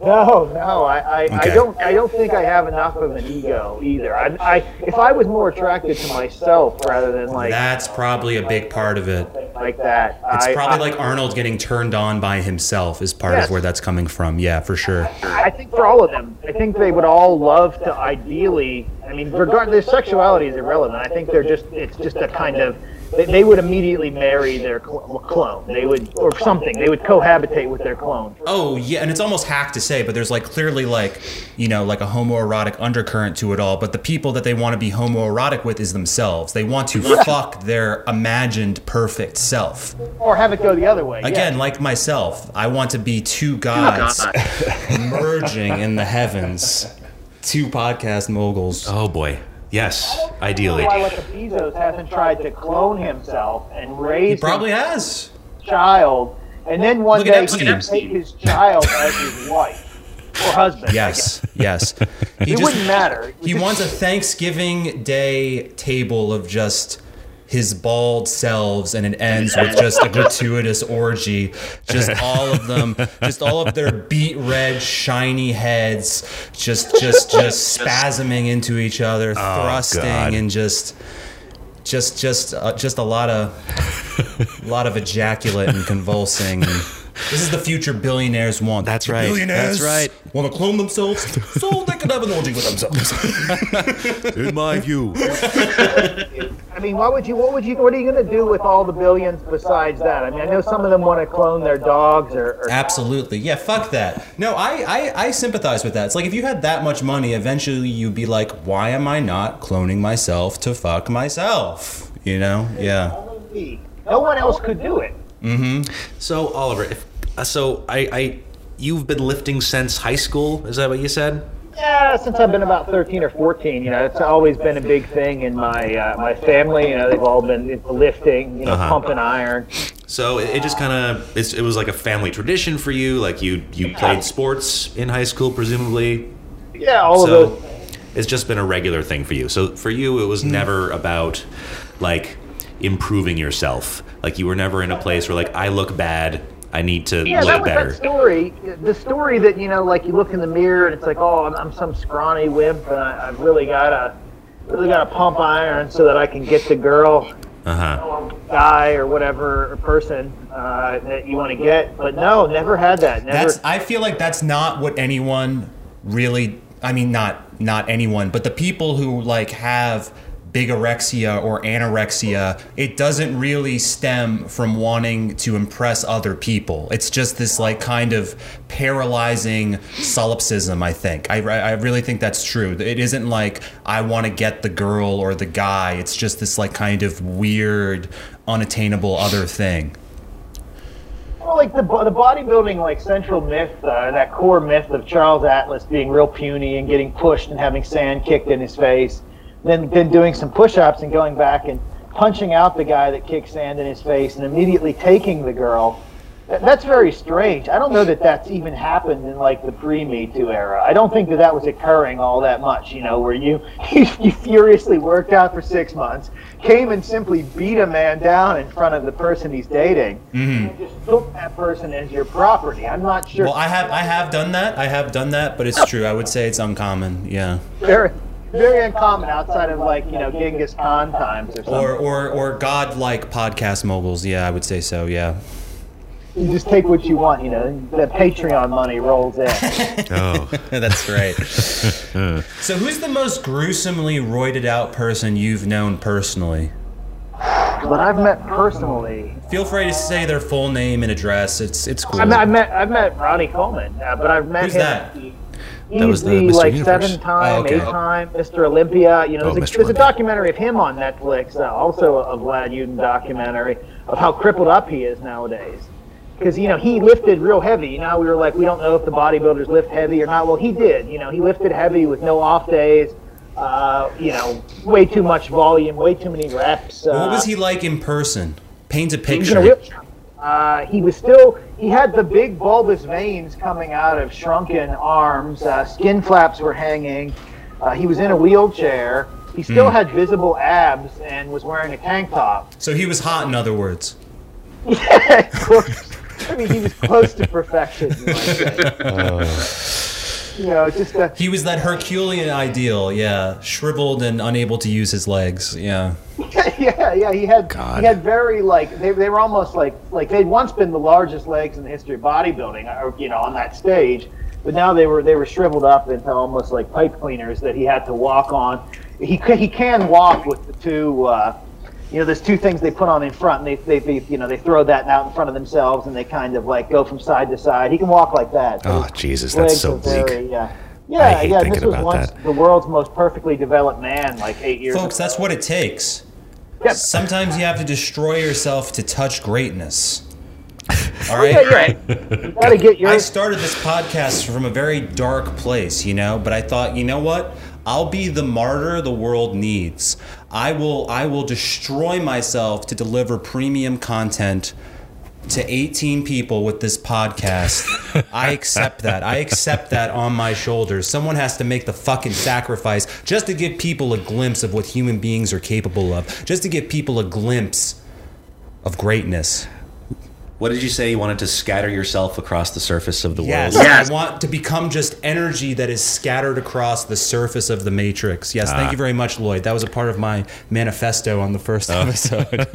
No, no, I, I, I don't. I don't think I have enough of an ego either. I, I, if I was more attracted to myself rather than like That's probably a big part of it. like that, It's I, probably like Arnold getting turned on by himself is part Yes. of where that's coming from. Yeah, for sure. I think for all of them, I think they would all love to ideally. I mean, regardless, their sexuality is irrelevant. I think they're just. It's just a kind of. They, they would immediately marry their cl- clone. They would, or something. They would cohabitate with their clone. Oh yeah, and it's almost hack to say, but there's like clearly like you know like a homoerotic undercurrent to it all. But the people that they want to be homoerotic with is themselves. They want to fuck their imagined perfect self. Or have it go the other way. Again, yeah. like myself, I want to be two gods *laughs* merging in the heavens. Two podcast moguls. Oh boy. Yes, ideally. why like Bezos hasn't tried to clone himself and raise He probably has. child, and then one Look day he take his child as his wife or husband. Yes, yes. *laughs* He It wouldn't matter. He wants a Thanksgiving Day table of just his bald selves, and it ends with just a *laughs* gratuitous orgy. Just all of them, just all of their beet red, shiny heads, just, just, just spasming into each other, thrusting, God. and just, just, just, uh, just a lot of, a lot of ejaculate and convulsing. And this is the future billionaires want. That's right. Billionaires That's right. Want to clone themselves so they can have an orgy with themselves. *laughs* In my view. *laughs* I mean, what would you? What would you? What are you going to do with all the billions besides that? I mean, I know some of them want to clone their dogs or. or Absolutely. Yeah, fuck that. No, I, I, I sympathize with that. It's like if you had that much money, eventually you'd be like, why am I not cloning myself to fuck myself? You know? Yeah. no one else could do it. Mm-hmm. So Oliver, if, uh, so I, I, you've been lifting since high school. Is that what you said? Yeah, since I've been about 13 or 14, you know, it's always been a big thing in my uh, my family. You know, they've all been into lifting, you know, Uh-huh. pumping iron. So it, it just kind of it was like a family tradition for you. Like you you played sports in high school, presumably. Yeah, all so of those. it's just been a regular thing for you. So for you, it was Hmm. never about like improving yourself. Like you were never in a place where like I look bad. I need to Yeah, look that was better. that story. The story that you know, like you look in the mirror and it's like, oh, I'm, I'm some scrawny wimp, and I, I've really got to really got to pump iron so that I can get the girl, Uh huh. guy, or whatever person uh, that you want to get. But no, never had that. Never. That's I feel like that's not what anyone really I mean not not anyone, but the people who like have bigorexia or anorexia, it doesn't really stem from wanting to impress other people. It's just this like kind of paralyzing solipsism, I think. I, I really think that's true. It isn't like I want to get the girl or the guy. It's just this like kind of weird, unattainable other thing. Well, like the, the bodybuilding like central myth, uh, that core myth of Charles Atlas being real puny and getting pushed and having sand kicked in his face, then then doing some push-ups and going back and punching out the guy that kicked sand in his face and immediately taking the girl. That's very strange. I don't know that that's even happened in like the pre-Me Too era. I don't think that that was occurring all that much. You know, where you *laughs* you furiously worked out for six months, came and simply beat a man down in front of the person he's dating, mm-hmm. and just took that person as your property. I'm not sure. Well, I have I have done that. I have done that, but it's *laughs* true. I would say it's uncommon. Yeah. very very uncommon outside of like you know Genghis Khan times or something. Or or or godlike podcast moguls. Yeah, I would say so. Yeah. you just take what you want. You know, the Patreon money rolls in. *laughs* Oh. *laughs* That's right. *laughs* so, who's the most gruesomely roided out person you've known personally? but I've met personally. Feel free to say their full name and address. It's it's cool. I met, I've met I've met Ronnie Coleman, uh, but I've met Who's him. that? He's That was the the, Mr. like Universe. seven-time, Oh, okay. eight-time Mr. Olympia. You know, Oh, there's, a, there's a documentary of him on Netflix, uh, also a Vlad Uden documentary of how crippled up he is nowadays. Because you know he lifted real heavy. You know, we were like, we don't know if the bodybuilders lift heavy or not. Well, he did. You know, he lifted heavy with no off days. Uh, you know, way too much volume, way too many reps. Uh, what was he like in person? Paint a he was a picture. Wheelchair. Uh, he was still, he had the big bulbous veins coming out of shrunken arms. Uh, skin flaps were hanging. Uh, he was in a wheelchair. He still had visible abs and was wearing a tank top. So he was hot, in other words. *laughs* Yeah, of course. I mean, he was close to perfection. You, might say. *laughs* you know, just a, He was that Herculean ideal, yeah, shriveled and unable to use his legs. Yeah. *laughs* yeah, yeah. He had God. he had very like they, they were almost like like they'd once been the largest legs in the history of bodybuilding, or you know, on that stage. But now they were they were shriveled up into almost like pipe cleaners that he had to walk on. He he can walk with the two. Uh, you know, there's two things they put on in front, and they, they, they you know they throw that out in front of themselves, and they kind of like go from side to side. He can walk like that. Oh, Jesus, that's so are bleak. very, yeah. Yeah, hate yeah. This was about once that. the world's most perfectly developed man, like eight years. Folks, ago. that's what it takes. Yep. Sometimes you have to destroy yourself to touch greatness. *laughs* All Oh, Yeah, right? You gotta get your. I started this podcast from a very dark place, you know, but I thought, you know what? I'll be the martyr the world needs. I will I will destroy myself to deliver premium content to 18 people with this podcast. I accept that. I accept that on my shoulders. Someone has to make the fucking sacrifice just to give people a glimpse of what human beings are capable of. Just to give people a glimpse of greatness. What did you say? You wanted to scatter yourself across the surface of the Yes, world? Yes, I want to become just energy that is scattered across the surface of the matrix. Yes, thank Ah. you very much, Lloyd. That was a part of my manifesto on the first Oh. episode. *laughs*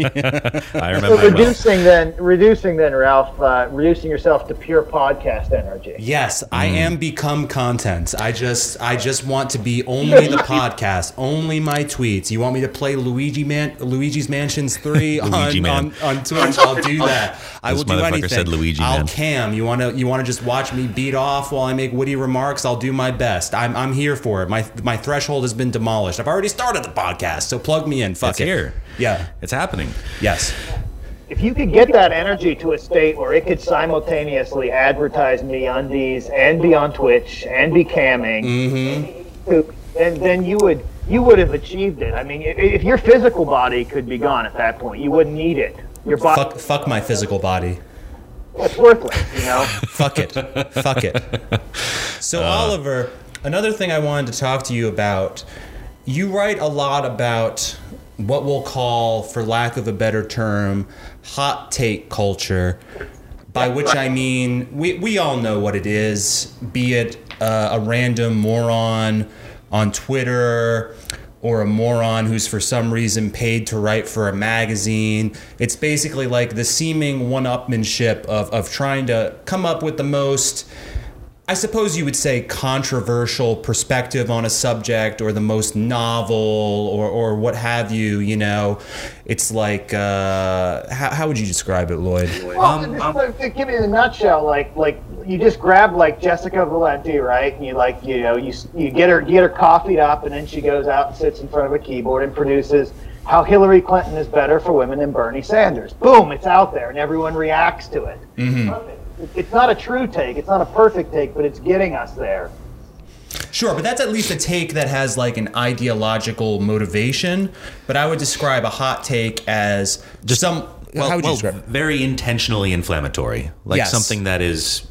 I remember. so it well. reducing then, reducing then, Ralph, uh, reducing yourself to pure podcast energy. yes, I Hmm. am become content. I just, I just want to be only the *laughs* podcast, only my tweets. You want me to play Luigi Man, Luigi's Mansions Three *laughs* Luigi on, Man. on on Twitch? I'll do that. I This will do anything. said Luigi I'll Man. cam. You want to, you want to just watch me beat off while I make witty remarks? I'll do my best. I'm, I'm here for it. My, my threshold has been demolished. I've already started the podcast, so plug me in. Fuck It's it. here. Yeah. It's happening. Yes. If you could get that energy to a state where it could simultaneously advertise me on these and be on Twitch and be camming, Mm-hmm. then then you would you would have achieved it. I mean, if, if your physical body could be gone at that point, you wouldn't need it. Your body, Fuck, fuck my physical body. it's worthless. You know. *laughs* Fuck it. Fuck it. So, Oliver, another thing I wanted to talk to you about you write a lot about what we'll call, for lack of a better term, hot take culture. By which I mean, we, we all know what it is, be it uh, a random moron on Twitter or a moron who's for some reason paid to write for a magazine. It's basically like the seeming one upmanship of, of trying to come up with the most, I suppose you would say, controversial perspective on a subject or the most novel or, or what have you, you know. It's like, uh, how, how would you describe it, Lloyd? Well, just like, give me a nutshell, like like you just grab like Jessica Valenti, right? And you like you know you you get her you get her coffeed up, and then she goes out and sits in front of a keyboard and produces how Hillary Clinton is better for women than Bernie Sanders. Boom, it's out there, and everyone reacts to it. Mm-hmm. It- It's not a true take, it's not a perfect take, but it's getting us there. Sure, but that's at least a take that has like an ideological motivation. But I would describe a hot take as just some. Well, how would you well, describe very intentionally inflammatory, like Yes. something that is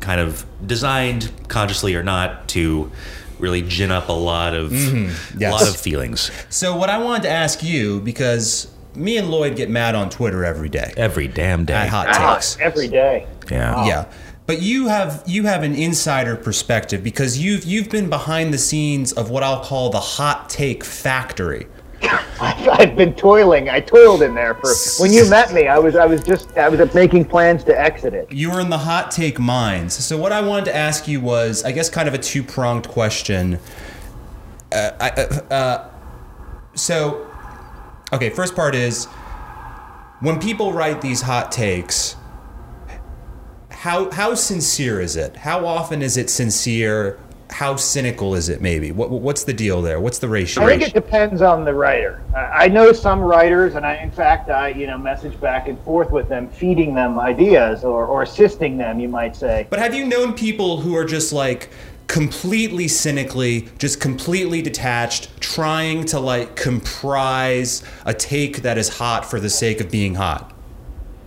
kind of designed, consciously or not, to really gin up a lot of Mm-hmm. Yes. a lot of feelings So what I wanted to ask you because me and Lloyd get mad on Twitter every day every damn day. at hot Ah, takes. every day. Yeah. Yeah. But you have you have an insider perspective because you've you've been behind the scenes of what I'll call the hot take factory. *coughs* I've, been toiling. I toiled in there for when you met me. I was I was just I was making plans to exit it. You were in the hot take mines. So what I wanted to ask you was, I guess, kind of a two pronged question. Uh, I, uh, uh, so, okay, first part is when people write these hot takes. How how sincere is it? How often is it sincere? How cynical is it? Maybe what what's the deal there? What's the ratio? I think it depends on the writer. I I know some writers, and I, in fact, I you know message back and forth with them, feeding them ideas or, or assisting them, you might say. But have you known people who are just like completely cynically, just completely detached, trying to like comprise a take that is hot for the sake of being hot.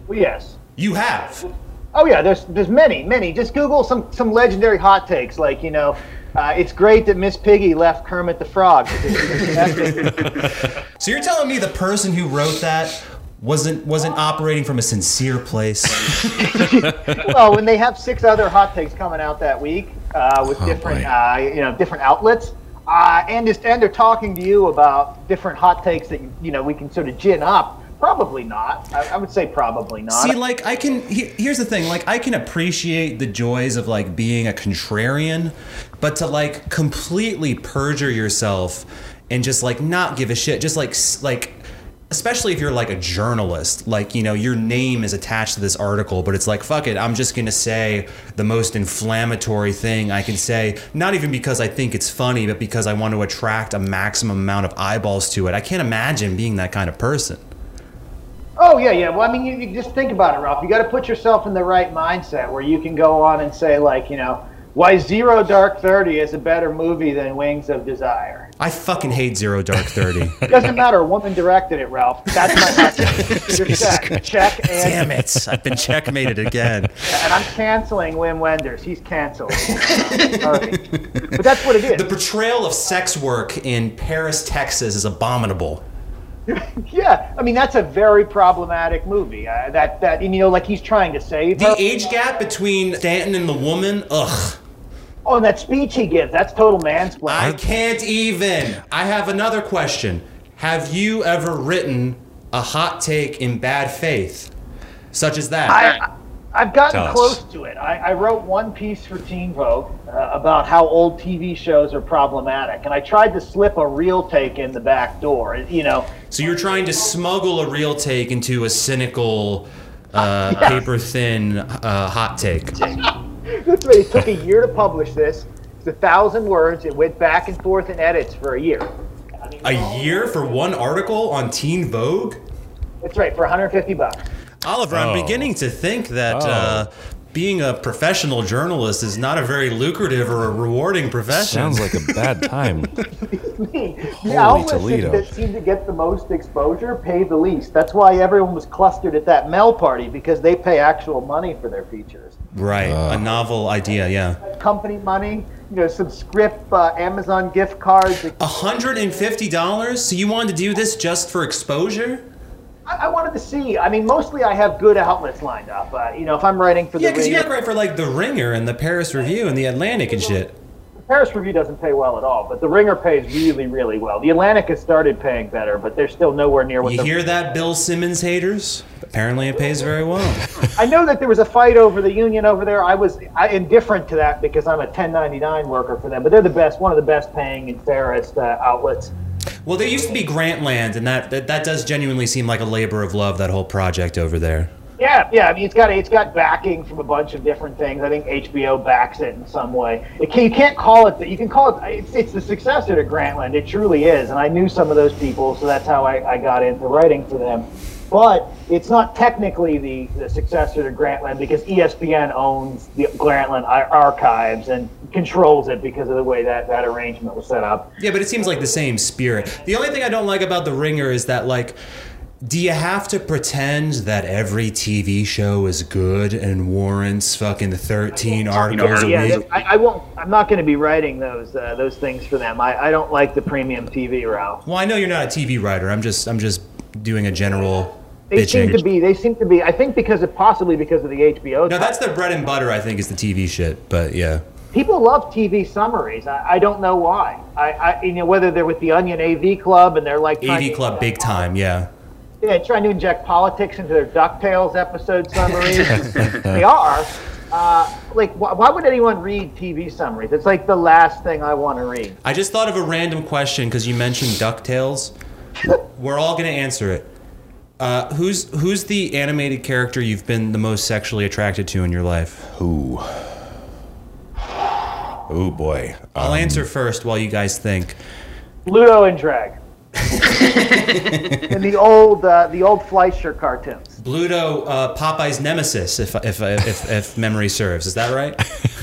Well, yes. You have. Oh yeah, there's there's many, many. Just Google some some legendary hot takes, like you know, uh, it's great that Miss Piggy left Kermit the Frog. *laughs* So you're telling me the person who wrote that wasn't wasn't operating from a sincere place? *laughs* well, when they have six other hot takes coming out that week uh, with different, uh, you know, different outlets, uh, and just and they're talking to you about different hot takes that you know we can sort of gin up. Probably not. I, I would say probably not. See, like I can. He, here's the thing. Like I can appreciate the joys of like being a contrarian, but to like completely perjure yourself and just like not give a shit, just like like. Especially if you're like a journalist, like, you know, your name is attached to this article, but it's like, fuck it, I'm just gonna say the most inflammatory thing I can say, not even because I think it's funny, but because I want to attract a maximum amount of eyeballs to it. I can't imagine being that kind of person. Oh yeah, yeah. Well, I mean, you, you just think about it, Ralph. You got to put yourself in the right mindset where you can go on and say, like, you know, why Zero Dark Thirty is a better movie than Wings of Desire. I fucking hate Zero Dark 30. It *laughs* doesn't matter. A woman directed it, Ralph. That's my *laughs* hot take. You're set. Check and Damn it! I've been checkmated again. *laughs* and I'm canceling Wim Wenders. He's canceled. Sorry. But that's what it is. The portrayal of sex work in Paris, Texas is abominable. *laughs* Yeah, I mean that's a very problematic movie. Uh, that that and, you know, like he's trying to save The her. age gap between Stanton and the woman, ugh. Oh, and that speech he gives, that's total mansplaining. I can't even. I have another question. Have you ever written a hot take in bad faith? Such as that. I, I've gotten close to it. I, I wrote one piece for Teen Vogue uh, about how old TV shows are problematic, and I tried to slip a real take in the back door. You know, so you're trying to smuggle a real take into a cynical, uh, *laughs* Yes. paper thin uh, hot take. *laughs* That's right. It took a year to publish this. It's a thousand words. It went back and forth in edits for a year. A year for one article on Teen Vogue? That's right, for 150 bucks. Oliver, I'm Oh. beginning to think that Oh. uh, being a professional journalist is not a very lucrative or a rewarding profession. Sounds like a bad *laughs* time. *laughs* the outlets Toledo. that seem to get the most exposure pay the least. That's why everyone was clustered at that Mel party because they pay actual money for their features. right, a novel idea, yeah. Company money, you know, some script, uh, Amazon gift cards. $150? So you wanted to do this just for exposure? I, I wanted to see. I mean, mostly I have good outlets lined up. Uh, you know, if I'm writing for the Yeah, because you had to write for like The Ringer and the Paris Review and the Atlantic and shit. The Paris Review doesn't pay well at all, but the Ringer pays really, really well. The Atlantic has started paying better, but they're still nowhere near what You the. hear that, Bill Simmons haters? Apparently it pays very well. *laughs* I know that there was a fight over the union over there. I was I, indifferent to that because I'm a 1099 worker for them, but they're the best, one of the best paying and fairest uh, outlets. Well, there used to be Grantland, and that, that that does genuinely seem like a labor of love. That whole project over there. Yeah, yeah. I mean, it's got it's got backing from a bunch of different things. I think HBO backs it in some way. It can, you can't call it that. You can call it. It's, it's the successor to Grantland. It truly is. And I knew some of those people, so that's how I, I got into writing for them. But it's not technically the, the successor to Grantland because ESPN owns the Grantland archives and controls it because of the way that that arrangement was set up. Yeah, but it seems like the same spirit. The only thing I don't like about The Ringer is that, like, do you have to pretend that every TV show is good and warrants fucking 13 articles a yeah, week? I, I won't. I'm not going to be writing those uh, those things for them. I, I don't like the premium TV route. Well, I know you're not a TV writer. I'm just I'm just doing a general They seem to be. They seem to be. I think because of possibly because of the HBO. No, that's their bread and butter. I think is the TV shit. But yeah, people love TV summaries. I, I don't know why. I, I you know whether they're with the Onion AV Club and they're like AV Club big time. Yeah. Yeah, trying to inject politics into their Ducktales episode summaries. *laughs* they are. Uh, like, wh- why would anyone read TV summaries? It's like the last thing I want to read. I just thought of a random question because you mentioned Ducktales. We're all gonna answer it. Uh, who's who's the animated character you've been the most sexually attracted to in your life? Who? Oh boy. I'll answer first while you guys think. Bluto and Drag. *laughs* in the old uh, the old Fleischer cartoons. Bluto, uh, Popeye's nemesis, if, if, if, if memory serves. Is that right? *laughs*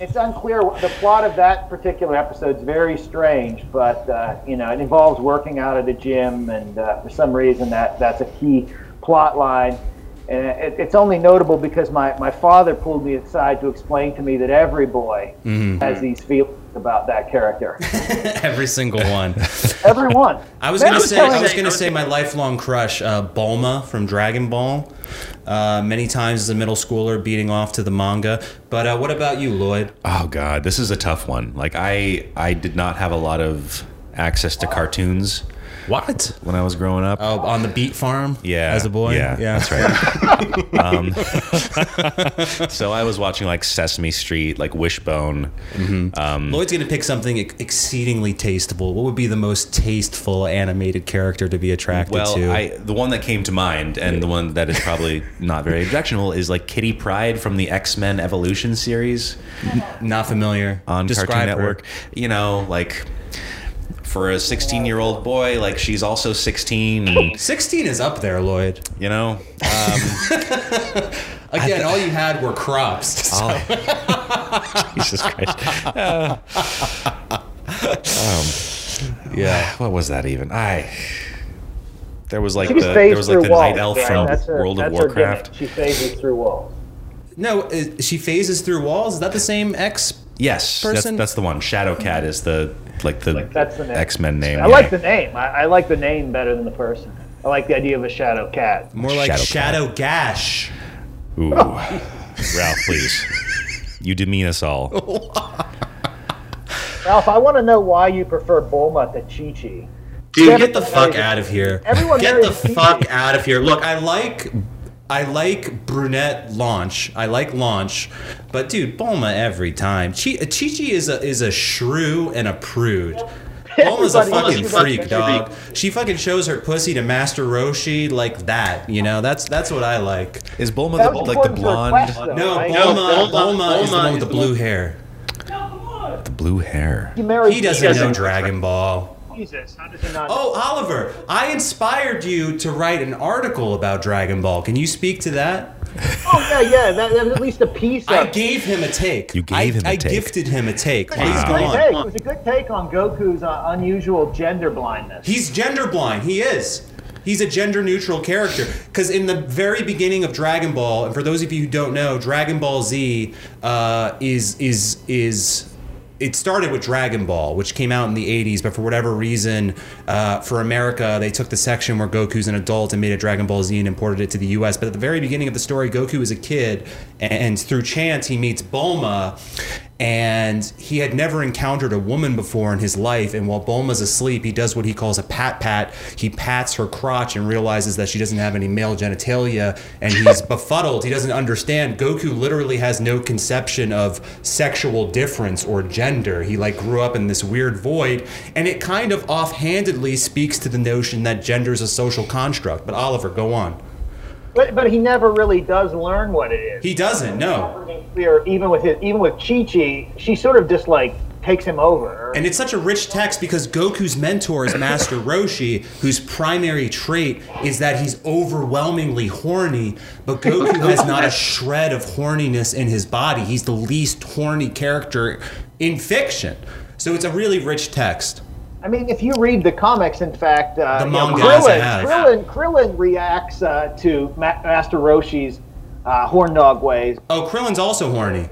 it's unclear. The plot of that particular episode is very strange, but uh, you know it involves working out at a gym, and uh, for some reason that that's a key plot line. And it, it's only notable because my, my father pulled me aside to explain to me that every boy has these feelings about that character. *laughs* Every single one. Everyone. I was gonna say I was gonna say my lifelong crush, uh, Bulma from Dragon Ball. Uh, many times as a middle schooler, beating off to the manga. But uh, what about you, Lloyd? Oh god, this is a tough one. Like I I did not have a lot of access to cartoons What? when I was growing up. Oh, on the beat farm. Yeah, as a boy. Yeah, that's right. *laughs* um, *laughs* so I was watching like Sesame Street, like Wishbone. Um, Lloyd's gonna pick something exceedingly tasteful. What would be the most tasteful animated character to be attracted well, to? I the one that came to mind, and the one that is probably not very objectionable, is like Kitty Pryde from the X Men Evolution series Not familiar. on Describe Cartoon her. Network. You know, like for a 16 year old boy, like she's also 16, and Sixteen is up there, Lloyd. you know, *laughs* Again, all you had were crops. oh, *laughs* Jesus Christ. Uh, *laughs* um, yeah, *sighs* what was that even? I. There was like She the there was like the walls. night elf right? from That's her- World of that's her Warcraft. She phases through walls. No, uh, she phases through walls. Is that the same X? Yes, that's, person? that's the one. Shadowcat is the like the That's the name. X Men name. I like the name. I, I like the name better than the person. I like the idea of a shadow cat. More like Shadow Shadow, Gash. Ooh, *laughs* Ralph, please. You demean us all. *laughs* Ralph, I want to know why you prefer Bulma to Chi Chi. Dude, get the fuck out of here. Everyone get the Chi-Chi. fuck out of here. Look, I like I like brunette launch. I like launch, but dude, Bulma every time. Chi Chi is a is a shrew and a prude. *laughs* Bulma's a fucking freak, dog. She fucking shows her pussy to Master Roshi like that. You know, that's that's what I like. Is Bulma the, like the important to her blonde, quest, though, No, right? Bulma, Bulma, is the one with the blue hair. the blue hair? He He doesn't know Dragon Ball. Jesus, how does he not? Oh, Oliver, I inspired you to write an article about Dragon Ball. Can you speak to that? Oh yeah, yeah. That, that was at least a piece of. I gave him a take. You gave I, him a I take. I gifted him a take. Please It go was a on. good take. It was a good take on Goku's uh, unusual gender blindness. He's gender blind. He is. He's a gender neutral character. Because in the very beginning of Dragon Ball, and for those of you who don't know, Dragon Ball Z uh, is is is. It started with Dragon Ball, which came out in the 80s, but for whatever reason, uh, for America, they took the section where Goku's an adult and made a Dragon Ball Z and imported it to the US. But at the very beginning of the story, Goku is a kid, and through chance, he meets Bulma, and he had never encountered a woman before in his life. And while Bulma's asleep, he does what he calls a pat pat. He pats her crotch and realizes that she doesn't have any male genitalia, and he's *laughs* befuddled. He doesn't understand. Goku literally has no conception of sexual difference or gender. He like grew up in this weird void, and it kind of offhandedly speaks to the notion that gender is a social construct. But Oliver, go on. But but he never really does learn what it is. He doesn't. Clear, even with his, even with Chi Chi, she sort of just like takes him over. And it's such a rich text because Goku's mentor is Master *laughs* Roshi, whose primary trait is that he's overwhelmingly horny, but Goku *laughs* has not a shred of horniness in his body. He's the least horny character in fiction. So it's a really rich text. I mean, if you read the comics, in fact, uh, you know, Krillin. Krillin, Krillin reacts uh, to Ma- Master Roshi's uh, horn dog ways. Oh, Krillin's also horny.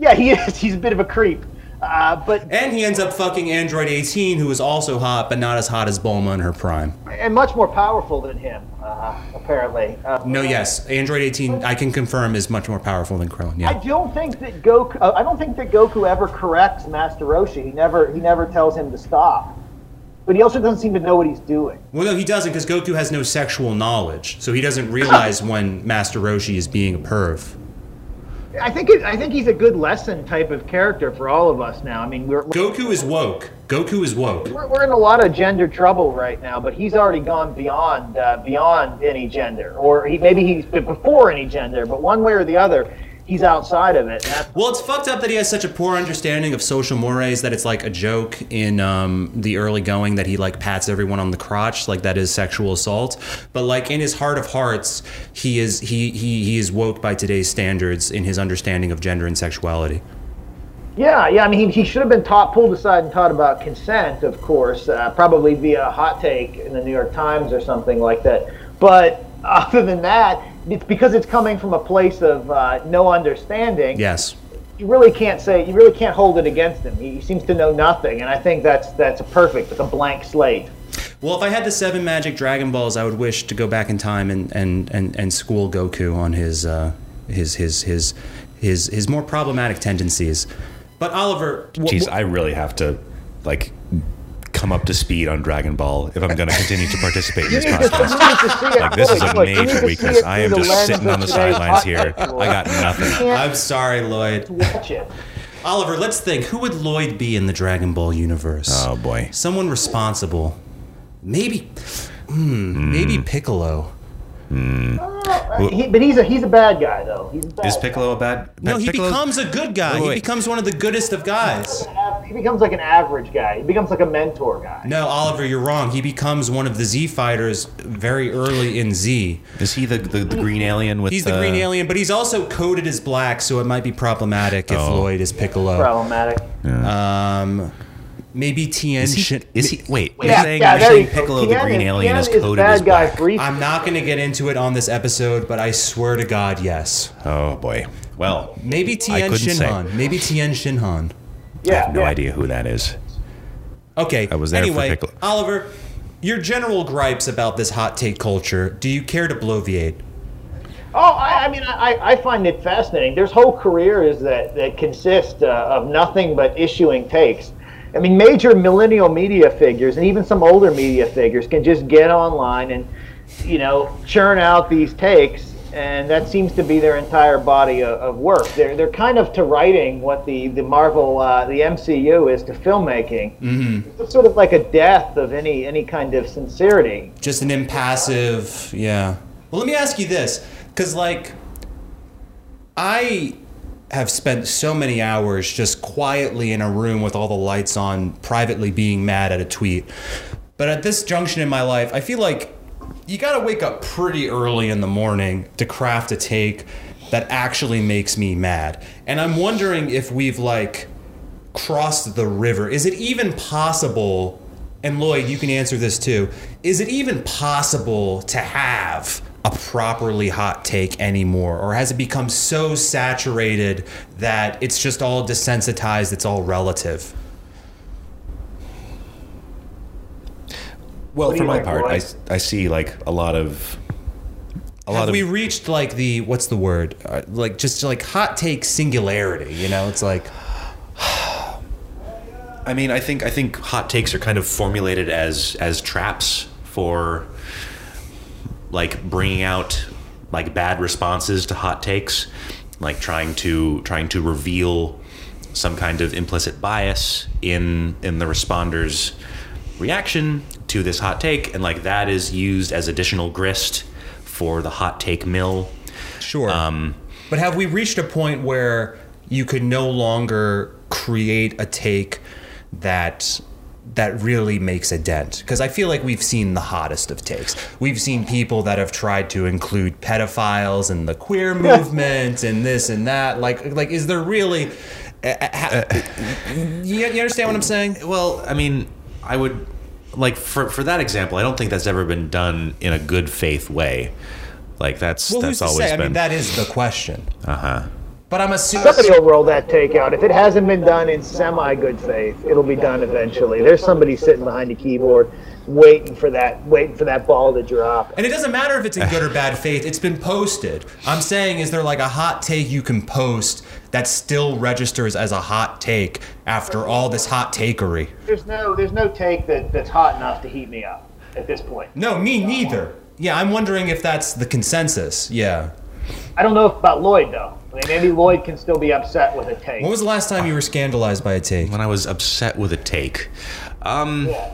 Yeah, he *laughs* is. He's a bit of a creep. Uh, but And he ends up fucking Android 18, who is also hot, but not as hot as Bulma in her prime. and much more powerful than him, uh, apparently. Uh, No, yes, Android 18, I can confirm, is much more powerful than Krillin. Yeah. I don't think that Goku. Uh, I don't think that Goku ever corrects Master Roshi. He never. He never tells him to stop. But he also doesn't seem to know what he's doing. Well, no, he doesn't because Goku has no sexual knowledge, so he doesn't realize when Master Roshi is being a perv. I think. It, I think he's a good lesson type of character for all of us now. I mean, we're Goku is woke. Goku is woke. we're, we're in a lot of gender trouble right now. But he's already gone beyond uh, beyond any gender, or he maybe he's before any gender. But one way or the other, he's outside of it. Well, it's fucked up that he has such a poor understanding of social mores that it's like a joke in um, the early going that he like pats everyone on the crotch, like that is sexual assault. But like in his heart of hearts, he is he he he is woke by today's standards in his understanding of gender and sexuality. Yeah, yeah. I mean, he, he should have been taught, pulled aside, and taught about consent, of course, uh, probably via a hot take in the New York Times or something like that. But *laughs* other than that, it's because it's coming from a place of uh, no understanding. Yes. You really can't say, you really can't hold it against him. He, he seems to know nothing, and I think that's that's a perfect, it's a blank slate. Well, if I had the seven magic Dragon Balls, I would wish to go back in time and and and, and school Goku on his uh, his his his his his more problematic tendencies. But Oliver, wh- Jeez, I really have to like come up to speed on Dragon Ball if I'm going to continue to participate in this *laughs* You podcast. you need to see it Like this is a Look, you need to major see weakness. I am just sitting on the sidelines here. I got nothing. I'm sorry, Lloyd. *laughs* Watch it. Oliver, let's think. Who would Lloyd be in the Dragon Ball universe? Oh boy. Someone responsible. Maybe, hmm, maybe Piccolo. Uh, he, but he's a he's a bad guy though. He's a bad Is guy. Piccolo a bad? No, he Piccolo's- becomes a good guy. Wait, He becomes one of the goodest of guys. He becomes like an average guy. He becomes like a mentor guy. No, Oliver, you're wrong. He becomes one of the Z fighters very early in Z. Is he the, the, the green alien with? He's the green alien, but he's also coded as black, so it might be problematic if Oh. Lloyd is Piccolo. Problematic. Um, maybe Tien. Is he? Shin- Is he? Wait, you're Yeah, saying, yeah, you're there saying you go. Piccolo the green is- alien Tien is is coded bad as guy black? I'm not going to get into it on this episode, but I swear to God, yes. Oh boy. Well, Maybe Tien couldn't say. Shinhan. Maybe Tien Shinhan. Yeah, I have no yeah. idea who that is. Okay. I was there for anyway, Piccolo. Oliver, your general gripes about this hot take culture. Do you care to bloviate? Oh, I, I mean, I, I find it fascinating. There's whole careers that, that consist uh, of nothing but issuing takes. I mean, major millennial media figures and even some older media figures can just get online and, you know, churn out these takes, and that seems to be their entire body of, of work. They're, they're kind of to writing what the, the Marvel, uh, the MCU is to filmmaking. Mm-hmm. It's sort of like a death of any, any kind of sincerity. Just an impassive, yeah. Well, let me ask you this, because like, I have spent so many hours just quietly in a room with all the lights on, privately being mad at a tweet. But at this junction in my life, I feel like you got to wake up pretty early in the morning to craft a take that actually makes me mad. And I'm wondering if we've like crossed the river. Is it even possible? And Lloyd, you can answer this too. Is it even possible to have a properly hot take anymore? Or has it become so saturated that it's just all desensitized, it's all relative? Well, for my like, part, I, I see like a lot of a lot Have of we reached like the what's the word? Uh, like just like hot take singularity, you know? It's like *sighs* I mean, I think I think hot takes are kind of formulated as as traps for like bringing out like bad responses to hot takes, like trying to trying to reveal some kind of implicit bias in in the responder's reaction to this hot take, and like that is used as additional grist for the hot take mill. Sure. Um, but have we reached a point where you could no longer create a take that that really makes a dent? Because I feel like we've seen the hottest of takes. We've seen people that have tried to include pedophiles and the queer *laughs* movement and this and that. Like, like is there really? uh, ha- you, you understand what I'm saying? Well, I mean, I would like for for that example. I don't think that's ever been done in a good faith way. Like that's Well, that's to always say? I mean, that is the question. uh huh. But I'm assuming. Somebody will roll that take out. If it hasn't been done in semi good faith, it'll be done eventually. There's somebody sitting behind a keyboard waiting for that waiting for that ball to drop. And it doesn't matter if it's in good or bad faith, it's been posted. I'm saying, is there like a hot take you can post that still registers as a hot take after all this hot takery? There's no there's no take that, that's hot enough to heat me up at this point. No, me neither. Yeah, I'm wondering if that's the consensus. Yeah. I don't know about Lloyd though. I mean, maybe Lloyd can still be upset with a take. When was the last time you were scandalized by a take? When I was upset with a take, um, Yeah.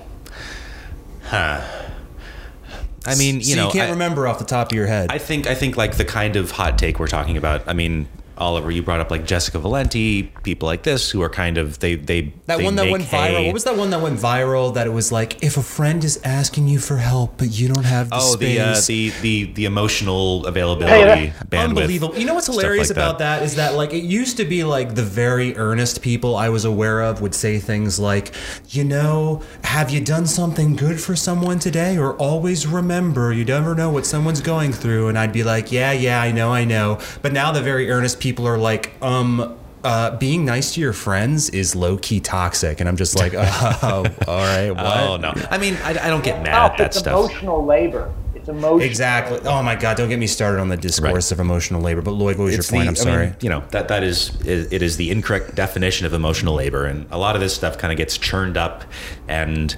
I mean, you so know, you can't I, remember off the top of your head. I think I think like the kind of hot take we're talking about. I mean, Oliver, you brought up like Jessica Valenti, people like this who are kind of they they That they one that make went viral. hay. What was that one that went viral? That it was like, if a friend is asking you for help, but you don't have the Oh, the, uh, space. the the the emotional availability Hey, bandwidth. Unbelievable. You know what's hilarious like about that is that like it used to be like the very earnest people I was aware of would say things like, you know, have you done something good for someone today? Or always remember, you never know what someone's going through. And I'd be like, yeah, yeah, I know, I know. But now the very earnest people are like, um, uh, being nice to your friends is low key toxic, and I'm just like, *laughs* oh, all right, what? Oh no! I mean, I, I don't get mad No, at that it's stuff. emotional labor. It's emotional. Exactly. Oh my God! Don't get me started on the discourse Right. of emotional labor. But Lloyd, what was It's your point? the- I'm I sorry. mean, you know that that is, is it is the incorrect definition of emotional labor, and a lot of this stuff kind of gets churned up and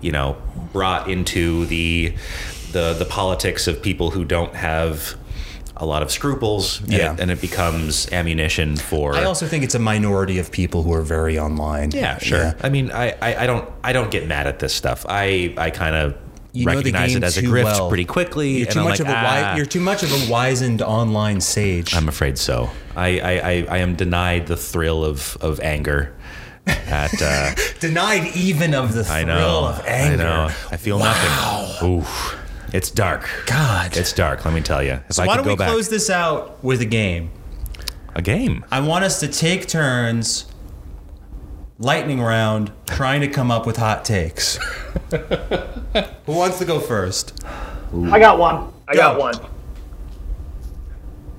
you know brought into the the the politics of people who don't have a lot of scruples, and, Yeah. it, and it becomes ammunition for. I also think it's a minority of people who are very online. yeah, sure. I mean, I, I, I don't I don't get mad at this stuff. I I kind of You recognize it as a grift well. pretty quickly. You're too I'm much like, of a ah, you're too much of a wizened online sage. I'm afraid so. I, I, I, I am denied the thrill of, of anger. At uh, *laughs* Denied even of the thrill I know, of anger. I know. I feel nothing. Oof, it's dark. God. it's dark. Let me tell you. If so I why could don't go we back, close this out with a game? a game. I want us to take turns, lightning round, trying to come up with hot takes. *laughs* Who wants to go first? I got one. I got one.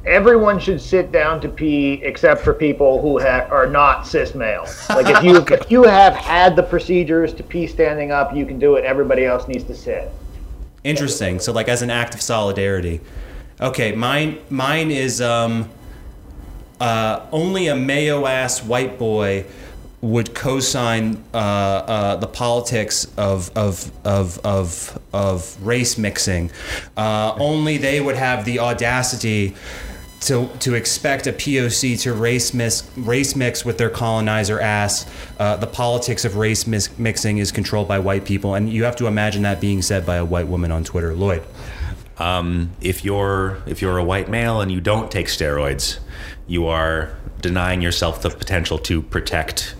Everyone should sit down to pee except for people who ha- are not cis male. Like if you if you have had the procedures to pee standing up, you can do it. Everybody else needs to sit. Interesting. So like as an act of solidarity. Okay, mine mine is um uh only a mayo ass white boy would co-sign uh, uh, the politics of of of of of race mixing. Uh, only they would have the audacity to to expect a POC to race mix race mix with their colonizer ass. Uh, the politics of race mis- mixing is controlled by white people, and you have to imagine that being said by a white woman on Twitter. Lloyd, If you're if you're a white male and you don't take steroids, you are denying yourself the potential to protect,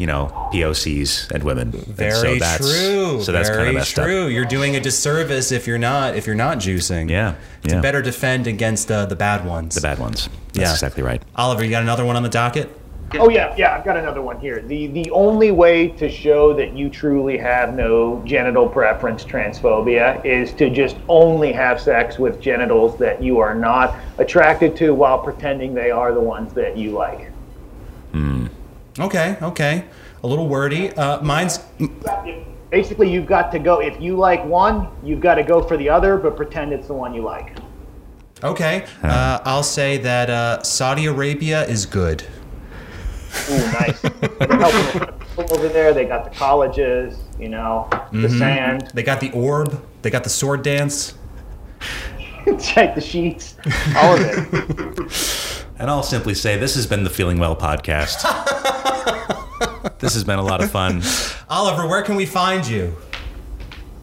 you know, POCs and women. And very so that's, true. So that's very kind of messed true. up. You're doing a disservice if you're not if you're not juicing. Yeah, to yeah. better defend against uh, the bad ones. The bad ones. That's Yeah. exactly right. Oliver, you got another one on the docket? Oh yeah, yeah. I've got another one here. The the only way to show that you truly have no genital preference transphobia is to just only have sex with genitals that you are not attracted to, while pretending they are the ones that you like. Okay, okay. A little wordy. Uh, mine's Basically, you've got to go. If you like one, you've got to go for the other, but pretend it's the one you like. okay. Uh, I'll say that uh, Saudi Arabia is good. Ooh, nice. They're helping the people over there. They got the colleges, you know, the sand, They got the orb. They got the sword dance. *laughs* check the sheets, all of it. *laughs* And I'll simply say this has been the Feeling Well podcast. *laughs* this has been a lot of fun. *laughs* Oliver, where can we find you?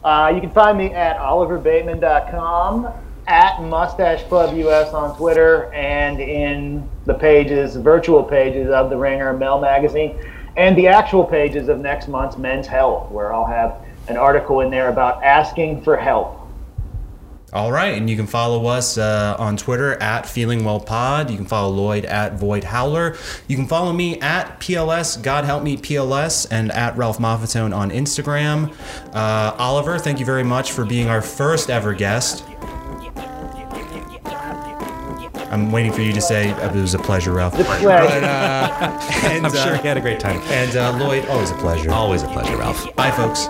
Uh, you can find me at oliverbateman.com, at Mustache Club US on Twitter, and in the pages, virtual pages of The Ringer Mel Magazine, and the actual pages of next month's Men's Health, where I'll have an article in there about asking for help. All right, and you can follow us uh, on Twitter at FeelingWellPod. You can follow Lloyd at Void Howler. You can follow me at PLS God Help Me PLS and at Ralph Moffatone on Instagram. Uh, Oliver, thank you very much for being our first ever guest. I'm waiting for you to say it was a pleasure, Ralph. The Pleasure. *laughs* And, I'm sure uh, he had a great time. and uh, Lloyd, always a pleasure. Always a pleasure, Ralph. Bye, folks.